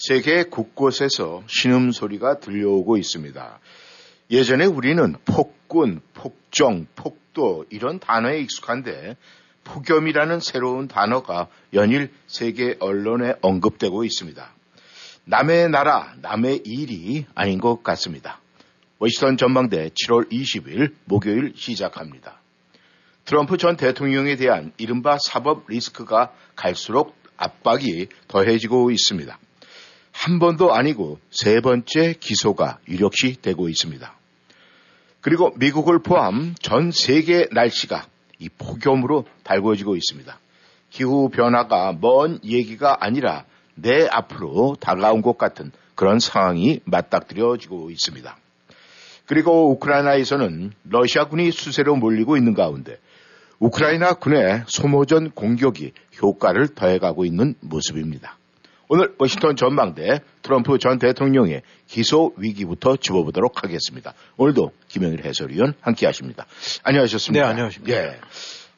세계 곳곳에서 신음소리가 들려오고 있습니다. 예전에 우리는 폭군, 폭정, 폭도 이런 단어에 익숙한데 폭염이라는 새로운 단어가 연일 세계 언론에 언급되고 있습니다. 남의 나라, 남의 일이 아닌 것 같습니다. 워싱턴 전망대 7월 20일 목요일 시작합니다. 트럼프 전 대통령에 대한 이른바 사법 리스크가 갈수록 압박이 더해지고 있습니다. 한 번도 아니고 세 번째 기소가 유력시 되고 있습니다. 그리고 미국을 포함 전 세계 날씨가 이 폭염으로 달궈지고 있습니다. 기후 변화가 먼 얘기가 아니라 내 앞으로 다가온 것 같은 그런 상황이 맞닥뜨려지고 있습니다. 그리고 우크라이나에서는 러시아군이 수세로 몰리고 있는 가운데 우크라이나 군의 소모전 공격이 효과를 더해가고 있는 모습입니다. 오늘 워싱턴 전망대 트럼프 전 대통령의 기소 위기부터 짚어보도록 하겠습니다. 오늘도 김영일 해설위원 함께 하십니다. 안녕하셨습니까? 네, 안녕하십니까. 예.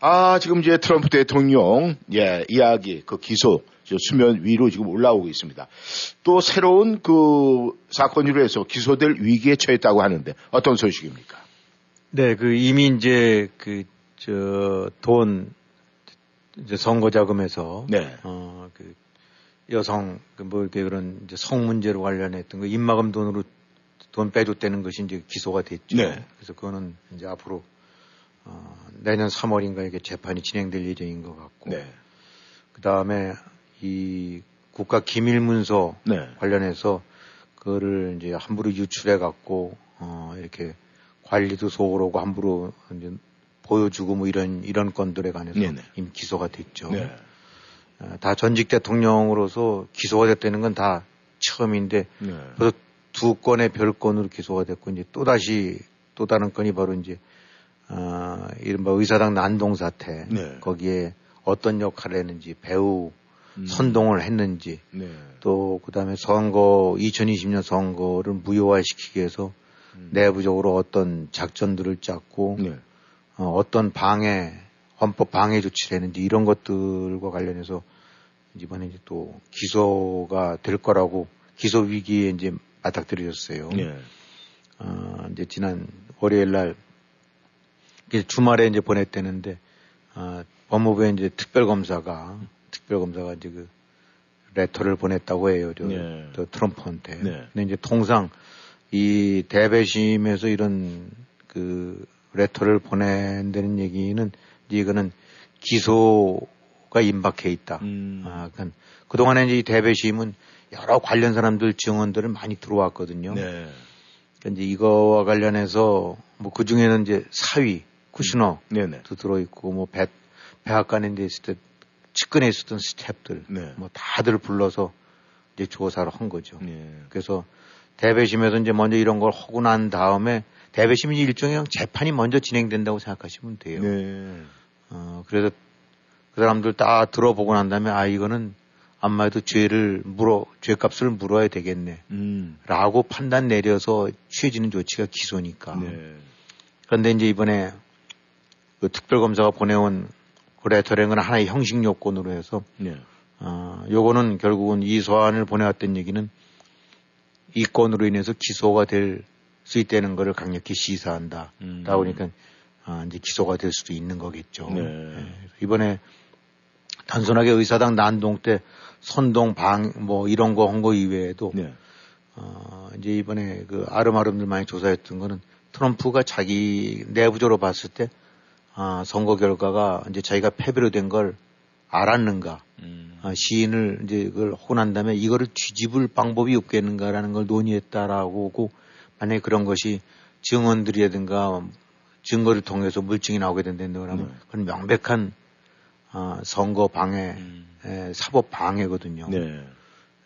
아, 지금 이제 트럼프 대통령, 예, 이야기, 그 기소, 수면 위로 지금 올라오고 있습니다. 또 새로운 그 사건으로 해서 기소될 위기에 처했다고 하는데 어떤 소식입니까? 네, 그 이미 이제 그, 저, 돈, 이제 선거 자금에서. 네. 어, 그 여성 그뭐 이렇게 그런 이제 성 문제로 관련했던 거 입마금 돈으로 돈 빼줬다는 것이 이제 기소가 됐죠. 네. 그래서 그거는 이제 앞으로 어, 내년 3월인가 이게 재판이 진행될 예정인 것 같고. 네. 그 다음에 이 국가 기밀 문서 네. 관련해서 그거를 이제 함부로 유출해 갖고 어 이렇게 관리도 소홀하고 함부로 이제 보여주고 뭐 이런 이런 건들에 관해서 네네. 이미 기소가 됐죠. 네. 어, 다 전직 대통령으로서 기소가 됐다는 건 다 처음인데 네. 그래서 두 건의 별건으로 기소가 됐고 이제 또 다시 또 다른 건이 바로 이제 어, 이른바 의사당 난동 사태 네. 거기에 어떤 역할을 했는지 배우 음. 선동을 했는지 네. 또 그다음에 선거 2020년 선거를 무효화시키기 위해서 내부적으로 어떤 작전들을 짰고 네. 어, 떤 방해 헌법 방해 조치를 했는지 이런 것들과 관련해서 이번에 이제 또 기소가 될 거라고 기소 위기에 이제 맞닥뜨려졌어요. 네. 어, 이제 지난 월요일 날 주말에 이제 보냈대는데 어, 법무부에 이제 특별검사가 특별검사가 이제 그 레터를 보냈다고 해요. 저, 네. 저 트럼프한테. 네. 근데 이제 통상 이 대배심에서 이런 그 레터를 보낸다는 얘기는 이제 이거는 기소 가 임박해 있다. 음. 아, 그러니까 그동안에 이제 이 대배심은 여러 관련 사람들 증언들을 많이 들어왔거든요. 네. 그러니까 이제 이거와 관련해서 뭐 그 중에는 이제 사위, 쿠시너도 네네. 들어있고 뭐 배, 백악관에 이제 있을 때 측근에 있었던 스탭들 네. 뭐 다들 불러서 이제 조사를 한 거죠. 네. 그래서 대배심에서 이제 먼저 이런 걸 하고 난 다음에 대배심이 일종의 재판이 먼저 진행된다고 생각하시면 돼요. 네. 어, 그래서 그 사람들 다 들어보고 난 다음에 아, 이거는 아마도 죄를 물어, 죄값을 물어야 되겠네. 음. 라고 판단 내려서 취해지는 조치가 기소니까. 네. 그런데 이제 이번에 그 특별검사가 보내온 그 레터링은 하나의 형식 요건으로 해서 네. 어, 요거는 결국은 이 소안을 보내왔던 얘기는 이 건으로 인해서 기소가 될 수 있다는 것을 강력히 시사한다. 음. 라고 하니까 아, 이제 기소가 될 수도 있는 거겠죠. 네. 예, 이번에 단순하게 의사당 난동 때 선동 방 뭐 이런 거 한 거 이외에도 네. 어, 이제 이번에 그 아름아름들 많이 조사했던 거는 트럼프가 자기 내부적으로 봤을 때 아, 선거 결과가 이제 자기가 패배로 된 걸 알았는가 음. 아, 시인을 이제 그걸 난 다음에 이거를 뒤집을 방법이 없겠는가라는 걸 논의했다라고 하고 만약에 그런 것이 증언들이라든가 증거를 통해서 물증이 나오게 된다면 네. 그건 명백한 아, 선거 방해, 음. 에, 사법 방해거든요. 네.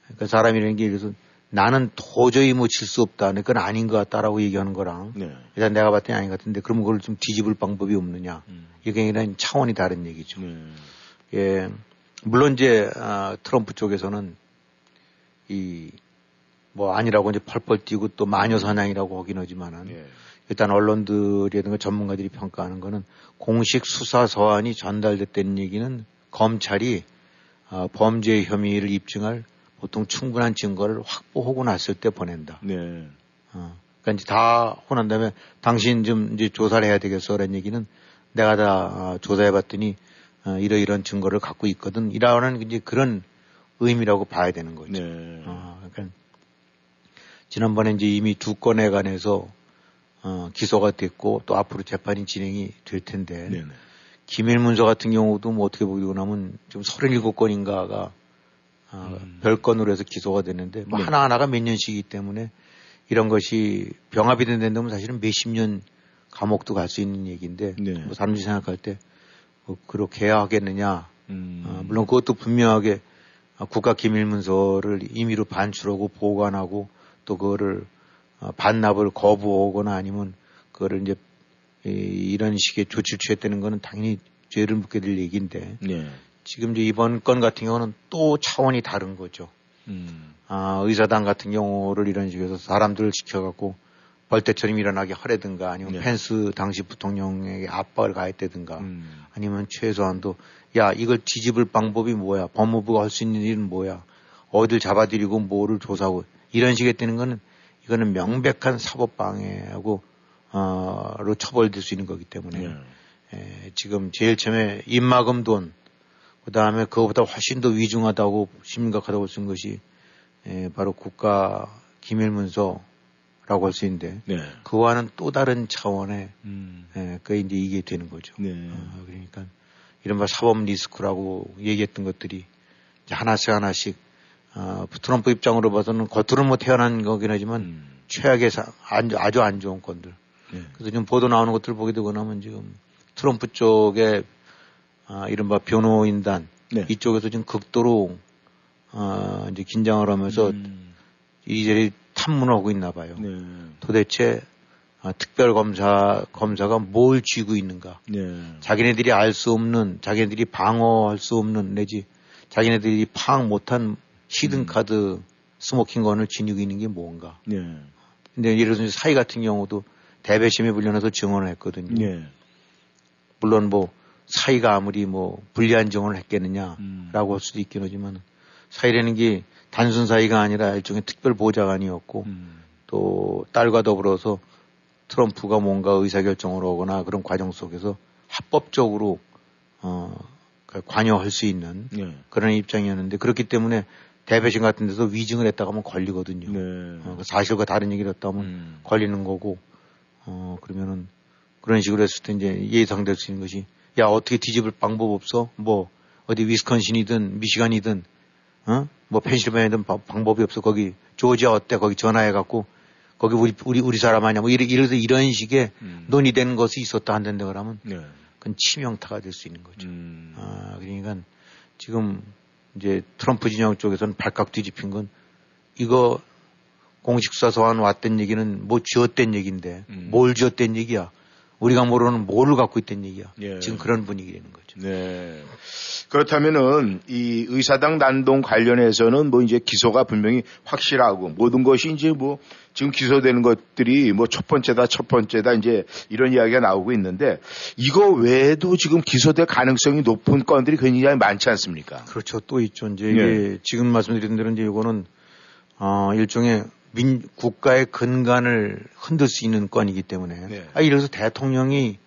그러니까 사람이라는 게 그래서 나는 도저히 뭐 질 수 없다. 그건 아닌 것 같다라고 얘기하는 거랑 네. 일단 내가 봤더니 아닌 것 같은데 그럼 그걸 좀 뒤집을 방법이 없느냐. 음. 이게 그냥 차원이 다른 얘기죠. 네. 예. 물론 이제 아, 트럼프 쪽에서는 이 뭐 아니라고 이제 펄펄 뛰고 또 마녀 사냥이라고 하긴 하지만은 예. 일단 언론들이라든가 전문가들이 평가하는 거는 공식 수사 서한이 전달됐다는 얘기는 검찰이 어, 범죄 혐의를 입증할 보통 충분한 증거를 확보하고 났을 때 보낸다. 네. 어, 그러니까 이제 다난 다음에 당신 좀 이제 조사를 해야 되겠어라는 얘기는 내가 다 어, 조사해 봤더니 어, 이러이런 증거를 갖고 있거든. 이라는 이제 그런 의미라고 봐야 되는 거죠. 네. 어, 그러니까 지난번에 이제 이미 두 건에 관해서 어, 기소가 됐고 또 앞으로 재판이 진행이 될 텐데 네. 네. 기밀 문서 같은 경우도 뭐 어떻게 보고 나면 지금 37건인가가 어, 음. 별건으로 해서 기소가 됐는데 뭐 네. 하나하나가 몇 년씩이기 때문에 이런 것이 병합이 된다면 사실은 몇십 년 감옥도 갈 수 있는 얘기인데 네. 뭐 사람들이 생각할 때 뭐 그렇게 해야 하겠느냐 음. 어, 물론 그것도 분명하게 어, 국가 기밀 문서를 임의로 반출하고 보관하고 또 그거를 어, 반납을 거부하거나 아니면 그거를 이제 이, 이런 식의 조치를 취했다는 거는 당연히 죄를 묻게 될 얘기인데 네. 지금 이제 이번 건 같은 경우는 또 차원이 다른 거죠. 음. 아, 의사당 같은 경우를 이런 식으로 사람들을 지켜갖고 벌떼처럼 일어나게 하려든가 아니면 네. 펜스 당시 부통령에게 압박을 가했다든가 음. 아니면 최소한도 야 이걸 뒤집을 방법이 뭐야 법무부가 할 수 있는 일은 뭐야 어딜 잡아들이고 뭐를 조사하고 이런 식의 되는 거는 이거는 명백한 사법 방해하고 어로 처벌될 수 있는 거기 때문에 네. 에, 지금 제일 처음에 입막음 돈 그다음에 그거보다 훨씬 더 위중하다고 심각하다고 쓴 것이 에, 바로 국가 기밀문서 라고 할 수 있는데 네. 그와는 또 다른 차원의 음. 에, 그 이제 이게 되는 거죠. 네. 어, 그러니까 이른바 사법 리스크라고 얘기했던 것들이 이제 하나씩 하나씩 어, 트럼프 입장으로 봐서는 겉으로는 뭐 태어난 거긴 하지만 음. 최악의 사, 안, 아주 안 좋은 건들. 네. 그래서 지금 보도 나오는 것들 을 보게 되고 나면 지금 트럼프 쪽에 아, 이른바 변호인단 네. 이쪽에서 지금 극도로 아, 이제 긴장을 하면서 음. 이리저리 탐문을 하고 있나 봐요. 네. 도대체 아, 특별 검사 검사가 뭘 쥐고 있는가? 네. 자기네들이 알 수 없는, 자기네들이 방어할 수 없는 내지 자기네들이 파악 못한 히든 음. 카드 smoking gun을 지니고 있는 게 뭔가? 네. 근데 예를 들어서 사위 같은 경우도 대배심에 불려나와서 증언을 했거든요. 네. 물론 뭐 사위가 아무리 뭐 불리한 증언을 했겠느냐라고 음. 할 수도 있긴 하지만 사위라는 게 단순 사위가 아니라 일종의 특별 보좌관이었고 음. 또 딸과 더불어서 트럼프가 뭔가 의사결정을 하거나 그런 과정 속에서 합법적으로 어그 관여할 수 있는 네. 그런 입장이었는데 그렇기 때문에 대배심 같은 데서 위증을 했다고 하면 걸리거든요. 네. 어, 그 사실과 다른 얘기를 했다 하면 음. 걸리는 거고, 어, 그러면은 그런 식으로 했을 때 이제 예상될 수 있는 것이, 야, 어떻게 뒤집을 방법 없어? 뭐, 어디 위스콘신이든 미시간이든, 어? 뭐 펜실베니아든 바- 방법이 없어. 거기 조지아 어때? 거기 전화해갖고, 거기 우리, 우리, 우리 사람 아니야? 뭐 이래, 이래서 이런 식의 음. 논의되는 것이 있었다 한다는데 그러면 네. 그건 치명타가 될 수 있는 거죠. 음. 아, 그러니까 지금 이제 트럼프 진영 쪽에서는 발칵 뒤집힌 건 이거 공식 수사서한 왔던 얘기는 뭐 쥐었던 얘기인데 음. 뭘 쥐었던 얘기야. 우리가 모르는 뭐를 갖고 있던 얘기야. 예. 지금 그런 분위기라는 거죠. 네. 그렇다면은 이 의사당 난동 관련해서는 뭐 이제 기소가 분명히 확실하고 모든 것이 이제 뭐 지금 기소되는 것들이 뭐 첫 번째다 첫 번째다 이제 이런 이야기가 나오고 있는데 이거 외에도 지금 기소될 가능성이 높은 건들이 굉장히 많지 않습니까? 그렇죠. 또 있죠. 이제 예. 지금 말씀드린 대로 이제 이거는 어, 일종의 민, 국가의 근간을 흔들 수 있는 건이기 때문에. 네. 아, 이래서 대통령이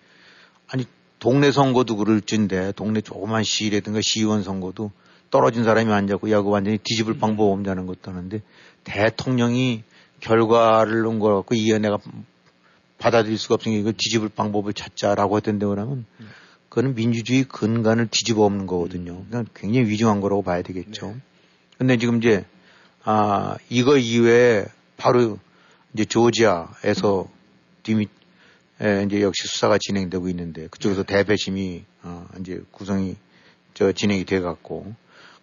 아니 동네 선거도 그럴진데 동네 조그만 시라든가 시의원 선거도 떨어진 사람이 앉았고 야그 완전히 뒤집을 방법 없다는 것도 하는데 대통령이 결과를 놓은 거 갖고 이 연애가 받아들일 수가 없으니까 이걸 뒤집을 방법을 찾자라고 했던데 그러면 그거는 민주주의 근간을 뒤집어 엎는 거거든요. 그냥 굉장히 위중한 거라고 봐야 되겠죠. 근데 지금 이제 아 이거 이외에 바로 이제 조지아에서 디미 에, 이제 역시 수사가 진행되고 있는데 그쪽에서 대배심이 어, 이제 구성이 저 진행이 돼 갖고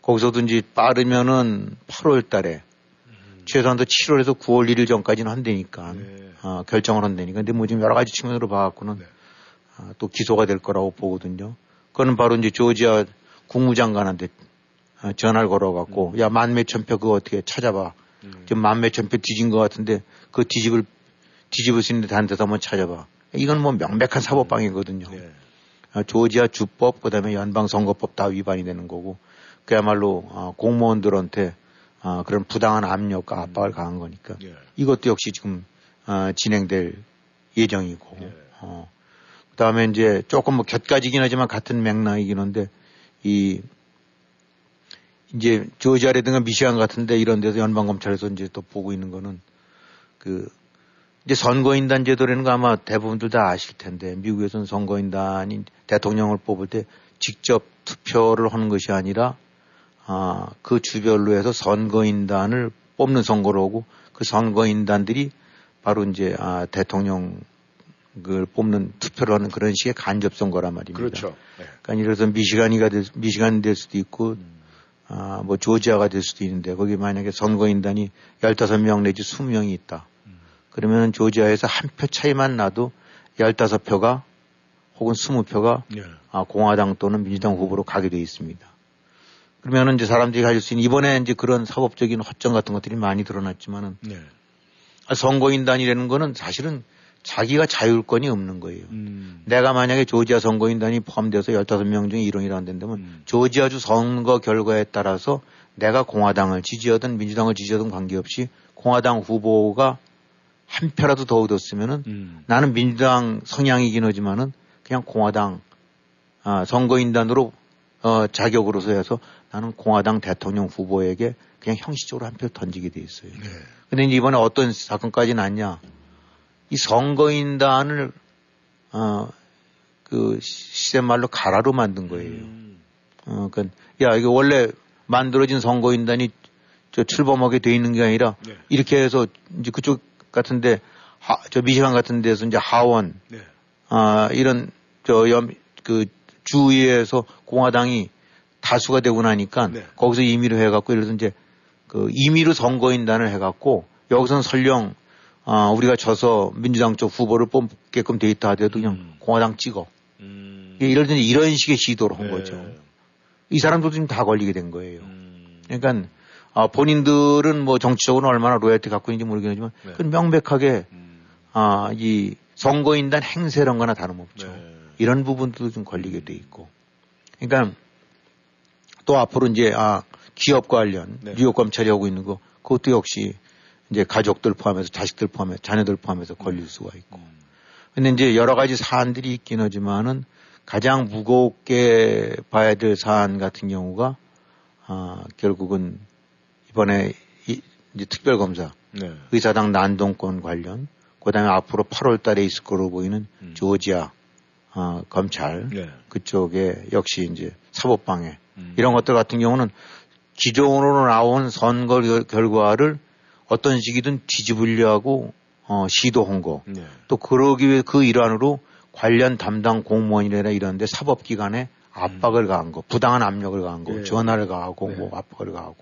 거기서든지 빠르면은 8월 달에 최소한도 7월에서 9월 1일 전까지는 한다니까 네. 어, 결정을 한다니까 근데 뭐 지금 여러 가지 측면으로 봐갖고는 네. 아, 또 기소가 될 거라고 보거든요. 그거는 바로 이제 조지아 국무장관한테 아, 전화를 걸어갖고 음. 야 만매천 표 그거 어떻게 찾아봐. 지금 만매천 표 뒤진 것 같은데 그 뒤집을 뒤집을 수 있는 다른 데서 한번 찾아봐. 이건 뭐 명백한 사법방이거든요. 네. 아, 조지아 주법 그다음에 연방 선거법 다 위반이 되는 거고 그야말로 아, 공무원들한테 아, 그런 부당한 압력과 압박을 가한 거니까 예. 이것도 역시 지금 아, 진행될 예정이고 예. 어, 그다음에 이제 조금 뭐 곁가지긴 하지만 같은 맥락이긴 한데 이 이제 조지아라든가 미시간 같은데 이런 데서 연방 검찰에서 이제 또 보고 있는 거는 그 이제 선거인단 제도라는 거 아마 대부분들 다 아실 텐데 미국에서는 선거인단이 대통령을 뽑을 때 직접 투표를 하는 것이 아니라 아, 그 주별로 해서 선거인단을 뽑는 선거를 하고 그 선거인단들이 바로 이제 아, 대통령을 뽑는 투표를 하는 그런 식의 간접 선거란 말입니다. 그렇죠. 네. 그러니까 이래서 미시간이가 될, 수- 미시간이 될 수도 있고 음. 아, 뭐 조지아가 될 수도 있는데 거기 만약에 선거인단이 15명 내지 20명이 있다. 음. 그러면은 조지아에서 한 표 차이만 나도 15표가 혹은 20표가 예. 아, 공화당 또는 민주당 후보로 가게 돼 있습니다. 그러면은 이제 사람들이 가질 수 있는 이번에 이제 그런 사법적인 허점 같은 것들이 많이 드러났지만은 네. 아, 선거인단이라는 거는 사실은 자기가 자율권이 없는 거예요. 음. 내가 만약에 조지아 선거인단이 포함돼서 15명 중에 1원이라 안 된다면 음. 조지아주 선거 결과에 따라서 내가 공화당을 지지하든 민주당을 지지하든 관계없이 공화당 후보가 한 표라도 더 얻었으면은 음. 나는 민주당 성향이긴 하지만은 그냥 공화당 아, 선거인단으로 어, 자격으로서 해서 나는 공화당 대통령 후보에게 그냥 형식적으로 한 표 던지게 돼 있어요. 네. 근데 이번에 어떤 사건까지 났냐. 이 선거인단을, 어, 그, 시대 말로 가라로 만든 거예요. 음. 어, 그니까, 야, 이거 원래 만들어진 선거인단이 저 출범하게 돼 있는 게 아니라 네. 이렇게 해서 이제 그쪽 같은데, 하, 저 미시간 같은 데서 이제 하원, 네. 아, 이런, 저, 염, 그, 주위에서 공화당이 다수가 되고 나니까 네. 거기서 임의로 해갖고 예를 들어서 이제 그 임의로 선거인단을 해갖고 여기서는 설령 아, 우리가 져서 민주당 쪽 후보를 뽑게끔 돼 있다 하더라도 그냥 음. 공화당 찍어. 음. 때는 이런 식의 시도를 한 네. 거죠. 이 사람들도 지금 다 걸리게 된 거예요. 음. 그러니까 아, 본인들은 뭐 정치적으로 얼마나 로열티 갖고 있는지 모르겠지만 네. 그건 명백하게 음. 아, 이 선거인단 행세란 거나 다름없죠. 네. 이런 부분도 좀 걸리게 돼 있고. 그러니까 또 앞으로 이제 아 기업 관련 네. 뉴욕 검찰이 하고 있는 거 그것도 역시 이제 가족들 포함해서 자식들 포함해서 자녀들 포함해서 걸릴 수가 있고. 음. 근데 이제 여러 가지 사안들이 있긴 하지만은 가장 무겁게 봐야 될 사안 같은 경우가 아 결국은 이번에 이, 이제 특별검사 네. 의사당 난동권 관련 그다음에 앞으로 8월 달에 있을 거로 보이는 음. 조지아 어, 검찰 네. 그쪽에 역시 이제 사법방해 음. 이런 것들 같은 경우는 기존으로 나온 선거 결- 결과를 어떤 식이든 뒤집으려고 어, 시도한 거. 네. 또 그러기 위해 그 일환으로 관련 담당 공무원이나 이런데 사법기관에 압박을 가한 거, 부당한 압력을 가한 거, 네. 전화를 가하고 네. 뭐 압박을 가하고.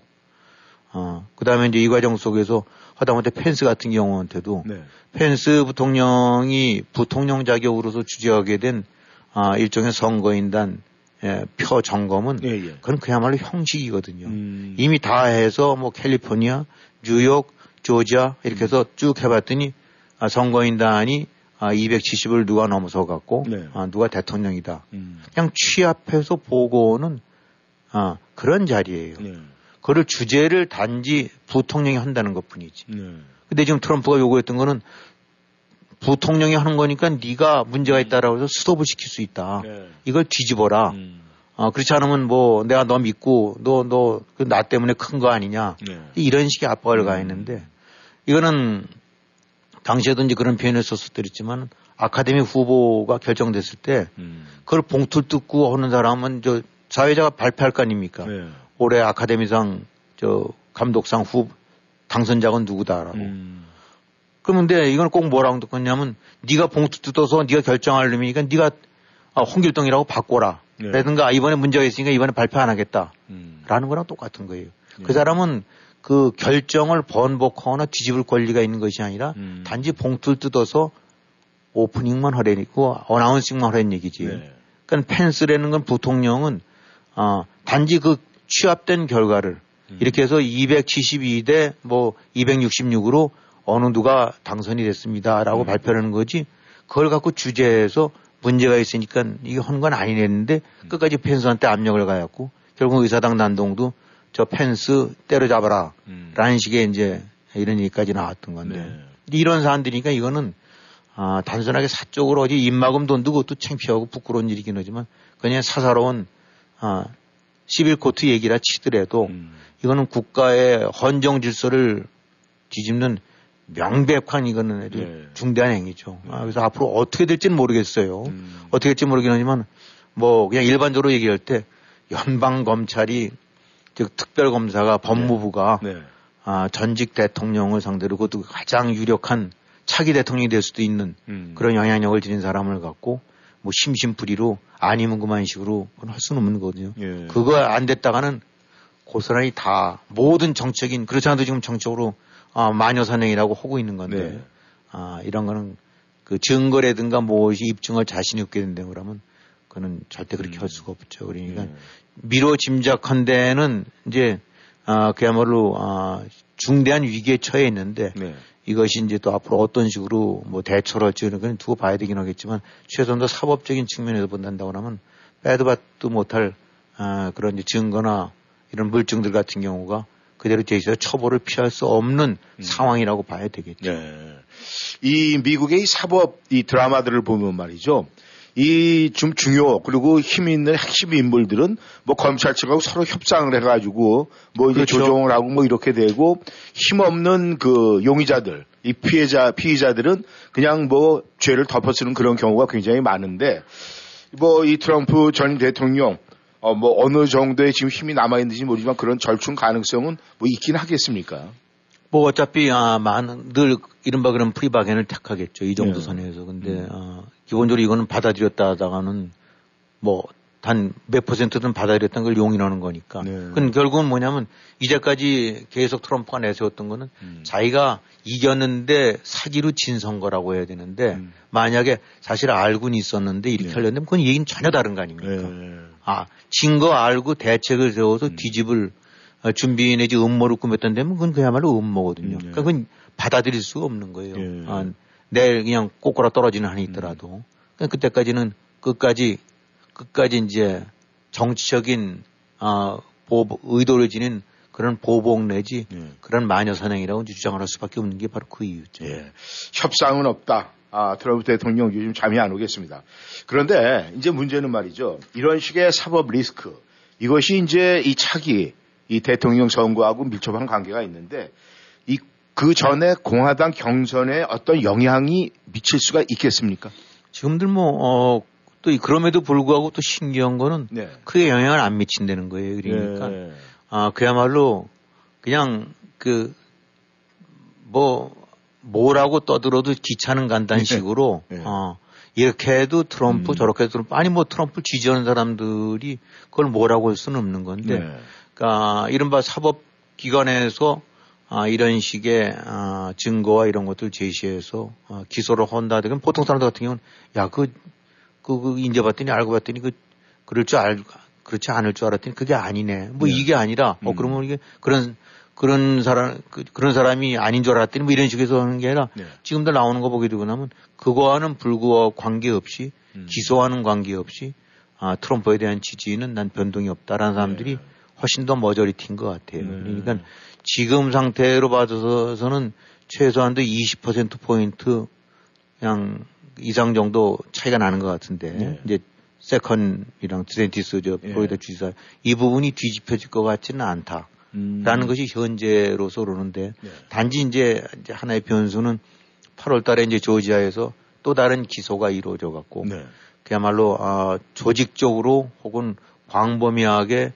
어, 그 다음에 이제 이 과정 속에서 하다못해 펜스 같은 경우한테도 네. 펜스 부통령이 부통령 자격으로서 주재하게 된 아, 일종의 선거인단 예, 표 점검은 예, 예. 그건 그야말로 형식이거든요. 음. 이미 다 해서 뭐 캘리포니아, 뉴욕, 조지아 이렇게 해서 쭉 해봤더니 아, 선거인단이 아, 270을 누가 넘어서 갖고 네. 아, 누가 대통령이다. 음. 그냥 취합해서 보고는 아, 그런 자리예요. 네. 그를 주제를 단지 부통령이 한다는 것 뿐이지. 네. 근데 지금 트럼프가 요구했던 거는 부통령이 하는 거니까 네가 문제가 있다라고 해서 스톱을 시킬 수 있다. 네. 이걸 뒤집어라. 음. 어, 그렇지 않으면 뭐 내가 너 믿고 너, 너, 그나 때문에 큰 거 아니냐. 네. 이런 식의 압박을 음. 가했는데 이거는 당시에도 이제 그런 표현을 썼었더랬지만 아카데미 후보가 결정됐을 때 음. 그걸 봉투를 뜯고 하는 사람은 저 사회자가 발표할 거 아닙니까? 네. 올해 아카데미상 저 감독상 후 당선자가 누구다라고. 음. 그런데 이건 꼭 뭐라고 듣겠냐면 네가 봉투 뜯어서 네가 결정할 놈이니까 네가 아, 홍길동이라고 바꿔라. 네. 라든가 이번에 문제가 있으니까 이번에 발표 안 하겠다. 음. 라는 거랑 똑같은 거예요. 그 사람은 그 결정을 번복하거나 뒤집을 권리가 있는 것이 아니라 음. 단지 봉투를 뜯어서 오프닝만 하려니고 어나운싱만 하려는 얘기지. 네. 그러니까 펜스라는 건 부통령은 어, 단지 그 취합된 결과를 음. 이렇게 해서 272대 뭐 266으로 어느 누가 당선이 됐습니다라고 음. 발표하는 거지 그걸 갖고 주제해서 문제가 있으니까 이게 한건 아니랬는데 음. 끝까지 펜스한테 압력을 가했고 결국 의사당 난동도 저 펜스 때려잡아라 음. 라는 식의 이제 이런 얘기까지 나왔던 건데 네. 이런 사안들이니까 이거는 아, 단순하게 사적으로 어디 입막음 돈 두고 또 창피하고 부끄러운 일이긴 하지만 그냥 사사로운 아, 11코트 얘기라 치더라도 음. 이거는 국가의 헌정 질서를 뒤집는 명백한 이거는 네. 중대한 행위죠. 아, 그래서 앞으로 어떻게 될지는 모르겠어요. 음. 어떻게 될지 모르긴 하지만 뭐 그냥 일반적으로 얘기할 때 연방 검찰이 즉 특별검사가 법무부가 네. 아, 전직 대통령을 상대로 그것도 가장 유력한 차기 대통령이 될 수도 있는 음. 그런 영향력을 지닌 사람을 갖고 뭐 심심풀이로 아니면 그만 식으로 그건 할 수는 없는 거거든요. 예. 그거 안 됐다가는 고스란히 다 모든 정책인 그렇지 않아도 지금 정책으로 아, 마녀사냥이라고 하고 있는 건데 네. 아, 이런 거는 그 증거라든가 무엇이 입증할 자신이 없게 된다 그러면 그는 절대 그렇게 할 수가 없죠. 그러니까 예. 미뤄 짐작한 데는 이제 아, 그야말로 아, 중대한 위기에 처해 있는데 네. 이것이 이제 또 앞으로 어떤 식으로 뭐 대처를 할지 그건 두고 봐야 되긴 하겠지만 최소한도 사법적인 측면에서 본다고 하면 빼도 박도 못할 아, 그런 증거나 이런 물증들 같은 경우가 그대로 제시해서 처벌을 피할 수 없는 상황이라고 봐야 되겠죠. 네. 이 미국의 이 사법 이 드라마들을 보면 말이죠. 이 좀 중요 그리고 힘 있는 핵심 인물들은 뭐 검찰 측하고 서로 협상을 해가지고 뭐 이제 그렇죠. 조정을 하고 뭐 이렇게 되고 힘 없는 그 용의자들 이 피해자 피의자들은 그냥 뭐 죄를 덮어쓰는 그런 경우가 굉장히 많은데 뭐 이 트럼프 전 대통령 어 뭐 어느 정도의 지금 힘이 남아 있는지 모르지만 그런 절충 가능성은 뭐 있긴 하겠습니까? 뭐 어차피 아 많은 늘 이른바 그런 프리바겐을 택하겠죠 이 정도 네. 선에서 근데 아, 기본적으로 이거는 받아들였다 하다가는 뭐 단 몇 퍼센트든 받아들였다는 걸 용인하는 거니까. 네. 그건 결국은 뭐냐면 이제까지 계속 트럼프가 내세웠던 거는 음. 자기가 이겼는데 사기로 진 선거라고 해야 되는데 음. 만약에 사실 알고는 있었는데 이렇게 네. 하려면 그건 얘기는 전혀 다른 거 아닙니까? 네. 아, 진 거 알고 대책을 세워서 음. 뒤집을 어, 준비 내지 음모를 꾸몄던 데면 그건 그야말로 음모거든요. 음, 예. 그러니까 그건 받아들일 수가 없는 거예요. 예. 아, 내일 그냥 꼬꾸라 떨어지는 한이 있더라도. 그러니까 그때까지는 끝까지, 끝까지 이제 정치적인, 아, 보복, 의도를 지닌 그런 보복 내지 예. 그런 마녀 사냥이라고 이제 주장을 할 수밖에 없는 게 바로 그 이유죠. 예. 협상은 없다. 아, 트럼프 대통령 요즘 잠이 안 오겠습니다. 그런데 이제 문제는 말이죠. 이런 식의 사법 리스크. 이것이 이제 이 차기, 이 대통령 선거하고 밀접한 관계가 있는데 이 그 전에 공화당 경선에 어떤 영향이 미칠 수가 있겠습니까? 지금들 뭐, 어, 또 이- 그럼에도 불구하고 또 신기한 거는 네. 크게 영향을 안 미친다는 거예요. 그러니까 예. 아 그야말로 그냥 그 뭐 뭐라고 떠들어도 귀찮은 간단 식으로 네. 네. 어 이렇게 해도 트럼프 음. 저렇게 해도 트럼프 아니 뭐 트럼프 지지하는 사람들이 그걸 뭐라고 할 수는 없는 건데 네. 그러니까 이른바 사법 기관에서 아, 이런 식의 아, 증거와 이런 것들 제시해서 아, 기소를 한다. 그럼 보통 사람들 같은 경우는 야, 그, 그, 그 인제 봤더니 알고 봤더니 그, 그럴 줄 알, 그렇지 않을 줄 알았더니 그게 아니네. 뭐 네. 이게 아니라, 어, 음. 그러면 이게 그런, 그런 사람, 그, 런 사람이 아닌 줄 알았더니 뭐 이런 식에서 하는 게 아니라 네. 지금들 나오는 거 보게 되고 나면 그거와는 불구와 관계없이 음. 기소와는 관계없이 아, 트럼프에 대한 지지는 난 변동이 없다라는 사람들이 네. 훨씬 더 majority인 것 같아요. 네. 그러니까 지금 상태로 봐서는 최소한도 20%포인트 그냥 이상 정도 차이가 나는 것 같은데 네. 이제 second이랑 디샌티스 저 예. 플로리다 주지사 이 부분이 뒤집혀질 것 같지는 않다라는 음. 것이 현재로서 그러는데 네. 단지 이제, 이제 하나의 변수는 8월 달에 이제 조지아에서 또 다른 기소가 이루어져 갖고 네. 그야말로 아, 조직적으로 혹은 광범위하게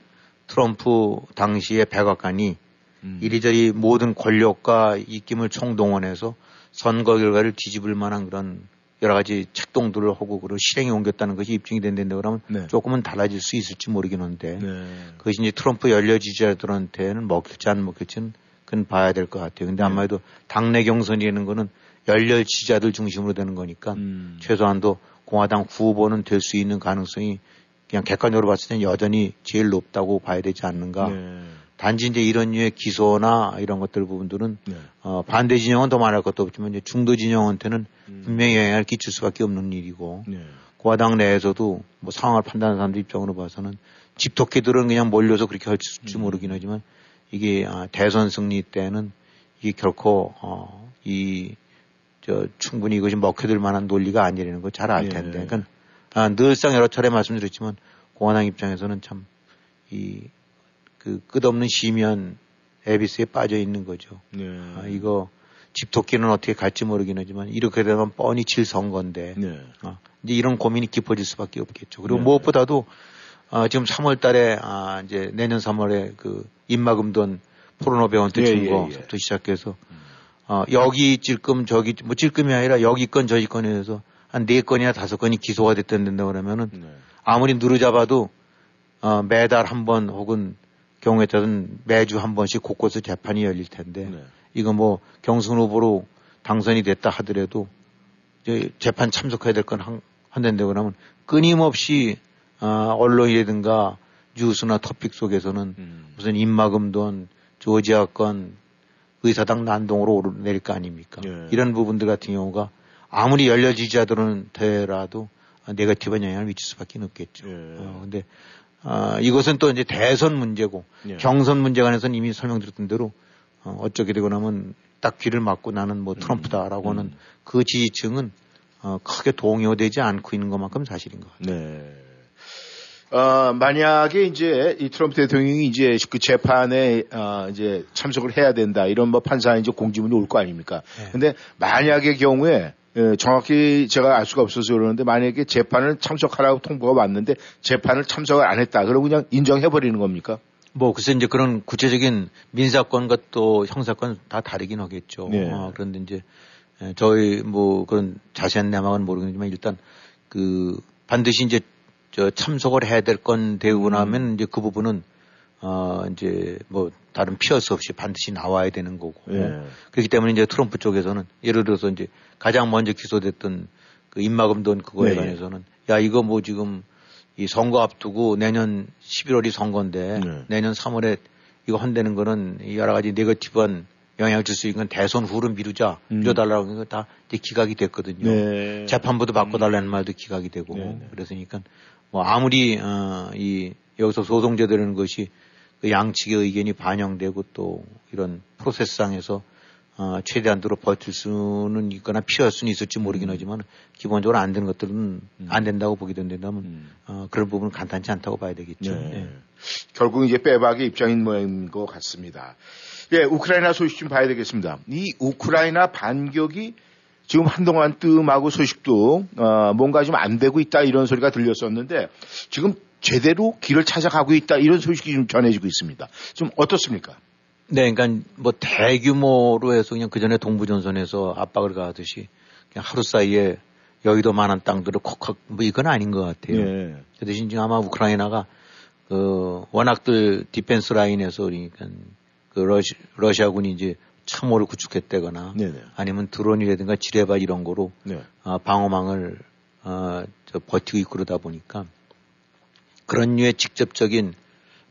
트럼프 당시의 백악관이 음. 이리저리 모든 권력과 입김을 총동원해서 선거 결과를 뒤집을 만한 그런 여러 가지 책동들을 하고 그리고 실행에 옮겼다는 것이 입증이 된다는데 그러면 네. 조금은 달라질 수 있을지 모르겠는데 네. 그것이 이제 트럼프 연려 지지자들한테는 먹힐지 안 먹힐지는 그건 봐야 될 것 같아요. 근데 네. 아마도 당내 경선이라는 거는 연려 지지자들 중심으로 되는 거니까 음. 최소한도 공화당 후보는 될 수 있는 가능성이 그냥 객관적으로 봤을 때는 여전히 제일 높다고 봐야 되지 않는가. 네. 단지 이제 이런 류의 기소나 이런 것들 부분들은 네. 어, 반대 진영은 더 말할 것도 없지만 이제 중도 진영한테는 음. 분명히 영향을 끼칠 수밖에 없는 일이고 네. 공화당 내에서도 뭐 상황을 판단하는 사람들 입장으로 봐서는 집토끼들은 그냥 몰려서 그렇게 할지 음. 모르긴 하지만 이게 아, 대선 승리 때는 이게 결코 어, 이 저 충분히 이것이 먹혀들 만한 논리가 아니라는 걸 잘알 예. 텐데. 그러니까 아, 늘상 여러 차례 말씀드렸지만 공화당 입장에서는 참 이 그 끝없는 시면 에비스에 빠져 있는 거죠. 네. 아, 이거 집토끼는 어떻게 갈지 모르긴 하지만 이렇게 되면 뻔히 질 선거인데 네. 아, 이제 이런 고민이 깊어질 수밖에 없겠죠. 그리고 네. 무엇보다도 아, 지금 3월 달에 아, 이제 내년 3월에 그 입마금 돈 포르노 배원테 예, 준 예, 거부터 예. 시작해서 어, 여기 찔끔 저기 뭐 찔끔이 아니라 여기 건 저기 건에서 한 네 건이나 다섯 건이 기소가 됐다는데 그러면은 네. 아무리 누르잡아도 어, 매달 한 번 혹은 경우에 따른 매주 한 번씩 곳곳에 재판이 열릴 텐데 네. 이거 뭐 경선 후보로 당선이 됐다 하더라도 재판 참석해야 될 건 한다는데 그러면 끊임없이 아, 언론이라든가 뉴스나 토픽 속에서는 음. 무슨 입마금 돈, 조지아 건, 의사당 난동으로 오르내릴 거 아닙니까? 예. 이런 부분들 같은 경우가 아무리 열려 지지자들은 되라도 네거티브한 영향을 미칠 수밖에 없겠죠. 예. 어, 근데 아, 이것은 또 이제 대선 문제고 예. 경선 문제 관해서는 이미 설명드렸던 대로 어, 어쩌게 되고 나면 딱 귀를 막고 나는 뭐 트럼프다라고 하는 음. 그 지지층은 어, 크게 동요되지 않고 있는 것만큼 사실인 것 같아요. 네. 어, 만약에 이제 이 트럼프 대통령이 이제 그 재판에 어, 이제 참석을 해야 된다 이런 뭐 판사 이제 공지문이 올 거 아닙니까? 네. 근데 만약의 경우에 예, 정확히 제가 알 수가 없어서 그러는데 만약에 재판을 참석하라고 통보가 왔는데 재판을 참석을 안 했다. 그러고 그냥 인정해 버리는 겁니까? 뭐 글쎄 이제 그런 구체적인 민사건과 또 형사건 다 다르긴 하겠죠. 네. 어, 그런데 이제 에, 저희 뭐 그런 자세한 내막은 모르겠지만 일단 그 반드시 이제 저 참석을 해야 될 건 되고 음. 나면 이제 그 부분은 어 이제 뭐 다른 피할 수 없이 반드시 나와야 되는 거고 예. 그렇기 때문에 이제 트럼프 쪽에서는 예를 들어서 이제 가장 먼저 기소됐던 그 입마금 돈 그거에 네, 예. 관해서는 야 이거 뭐 지금 이 선거 앞두고 내년 11월이 선거인데 네. 내년 3월에 이거 한다는 거는 이 여러 가지 네거티브한 영향을 줄 수 있는 건 대선 후를 미루자 음. 미뤄달라고 하는 거다 이제 기각이 됐거든요. 네. 재판부도 바꿔달라는 말도 기각이 되고 네, 네. 그랬으니까 뭐 아무리 어, 이 여기서 소송제되는 것이 그 양측의 의견이 반영되고 또 이런 프로세스상에서 어, 최대한도로 버틸 수는 있거나 피할 수는 있을지 모르긴 하지만 기본적으로 안 되는 것들은 안 된다고 보게 된다면 음. 어, 그런 부분은 간단치 않다고 봐야 되겠죠. 네. 예. 결국 이제 빼박의 입장인 모양인 것 같습니다. 예, 우크라이나 소식 좀 봐야 되겠습니다. 이 우크라이나 반격이 지금 한동안 뜸하고 소식도 어, 뭔가 좀 안 되고 있다 이런 소리가 들렸었는데 지금 제대로 길을 찾아가고 있다 이런 소식이 좀 전해지고 있습니다. 좀 어떻습니까? 네, 그러니까 뭐 대규모로 해서 그냥 그 전에 동부전선에서 압박을 가하듯이 그냥 하루 사이에 여의도 만한 땅들을 콕콕 뭐 이건 아닌 것 같아요. 예. 그 대신 지금 아마 우크라이나가 그 워낙들 defense line에서 그러니까 그 러시, 러시아군이 이제 참호를 구축했다거나 네 네. 아니면 드론이라든가 지뢰밭 이런 거로 네. 아, 방어망을 아, 저 버티고 있고 그러다 보니까 그런 류의 직접적인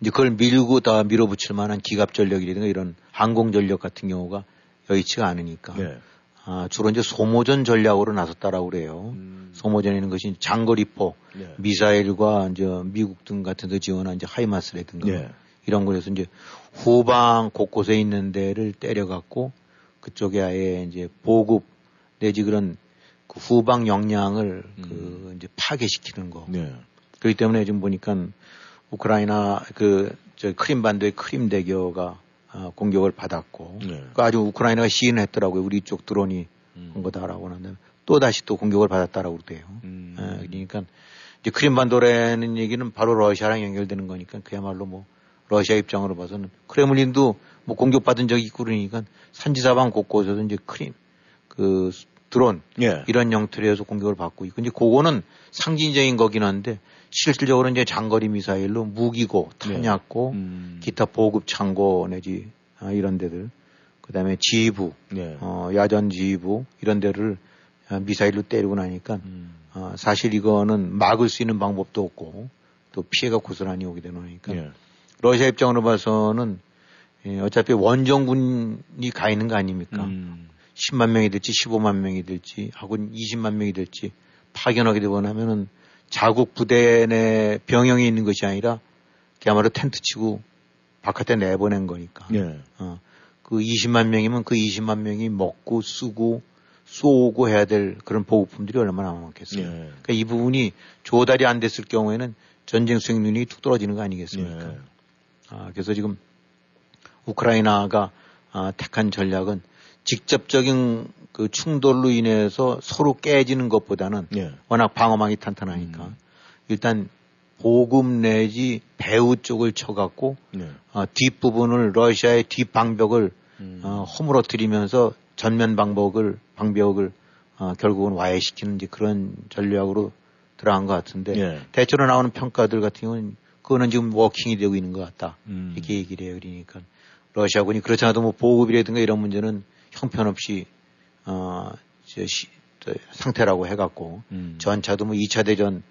이제 그걸 밀고 다 밀어붙일 만한 기갑 전력이라든가 이런 항공 전력 같은 경우가 여의치가 않으니까 네. 아, 주로 이제 소모전 전략으로 나섰다라고 그래요. 음. 소모전이라는 것이 장거리포, 네. 미사일과 이제 미국 등 같은 데 지원한 이제 하이마스라든가 네. 이런 거에서 이제 후방 곳곳에 있는 데를 때려갖고 그쪽에 아예 이제 보급 내지 그런 그 후방 역량을 그 이제 파괴시키는 거. 네. 그렇기 때문에 지금 보니까 우크라이나 그 저 크림 반도의 크림 대교가 아, 공격을 받았고 네. 그 아주 우크라이나가 시인을 했더라고요. 우리 쪽 드론이 한 거다라고 하는데 또 다시 또 공격을 받았다라고 그래요. 음. 예, 그러니까 이제 크림 반도라는 얘기는 바로 러시아랑 연결되는 거니까 그야말로 뭐 러시아 입장으로 봐서는 크레물린도 뭐 공격받은 적이 있고 그러니까 산지사방 곳곳에서 이제 크림 그 드론 예. 이런 형태로해서 공격을 받고 있고 이제 그거는 상징적인 거긴 한데 실질적으로 이제 장거리 미사일로 무기고 탄약고 음. 기타 보급 창고 내지 아, 이런 데들 그다음에 지휘부 예. 어, 야전 지휘부 이런 데를 아, 미사일로 때리고 나니까 음. 어, 사실 이거는 막을 수 있는 방법도 없고 또 피해가 고스란히 오게 되니까 예. 러시아 입장으로 봐서는 예, 어차피 원정군이 가 있는 거 아닙니까? 음. 10만 명이 될지 15만 명이 될지 하고 20만 명이 될지 파견하게 되거나 하면은 자국 부대 내 병영이 있는 것이 아니라 그야말로 텐트 치고 바깥에 내보낸 거니까. 예. 어, 그 20만 명이면 그 20만 명이 먹고 쓰고 쏘고 해야 될 그런 보급품들이 얼마나 많겠어요. 예. 그러니까 이 부분이 조달이 안 됐을 경우에는 전쟁 수행률이 툭 떨어지는 거 아니겠습니까? 예. 아, 그래서 지금 우크라이나가 아, 택한 전략은 직접적인 그 충돌로 인해서 서로 깨지는 것보다는 예. 워낙 방어망이 탄탄하니까 음. 일단 보급 내지 배후 쪽을 쳐갖고 네. 어, 뒷부분을 러시아의 뒷방벽을 음. 어, 허물어뜨리면서 전면 방벽을 방벽을 어, 결국은 와해시키는 이제 그런 전략으로 들어간 것 같은데 예. 대체로 나오는 평가들 같은 경우는 그거는 지금 워킹이 되고 있는 것 같다 음. 이렇게 얘기를 해요. 그러니까 러시아군이 그렇지 않아도 뭐 보급이라든가 이런 문제는 형편없이 어, 저 시, 저 상태라고 해갖고 음. 전차도 뭐 2차 대전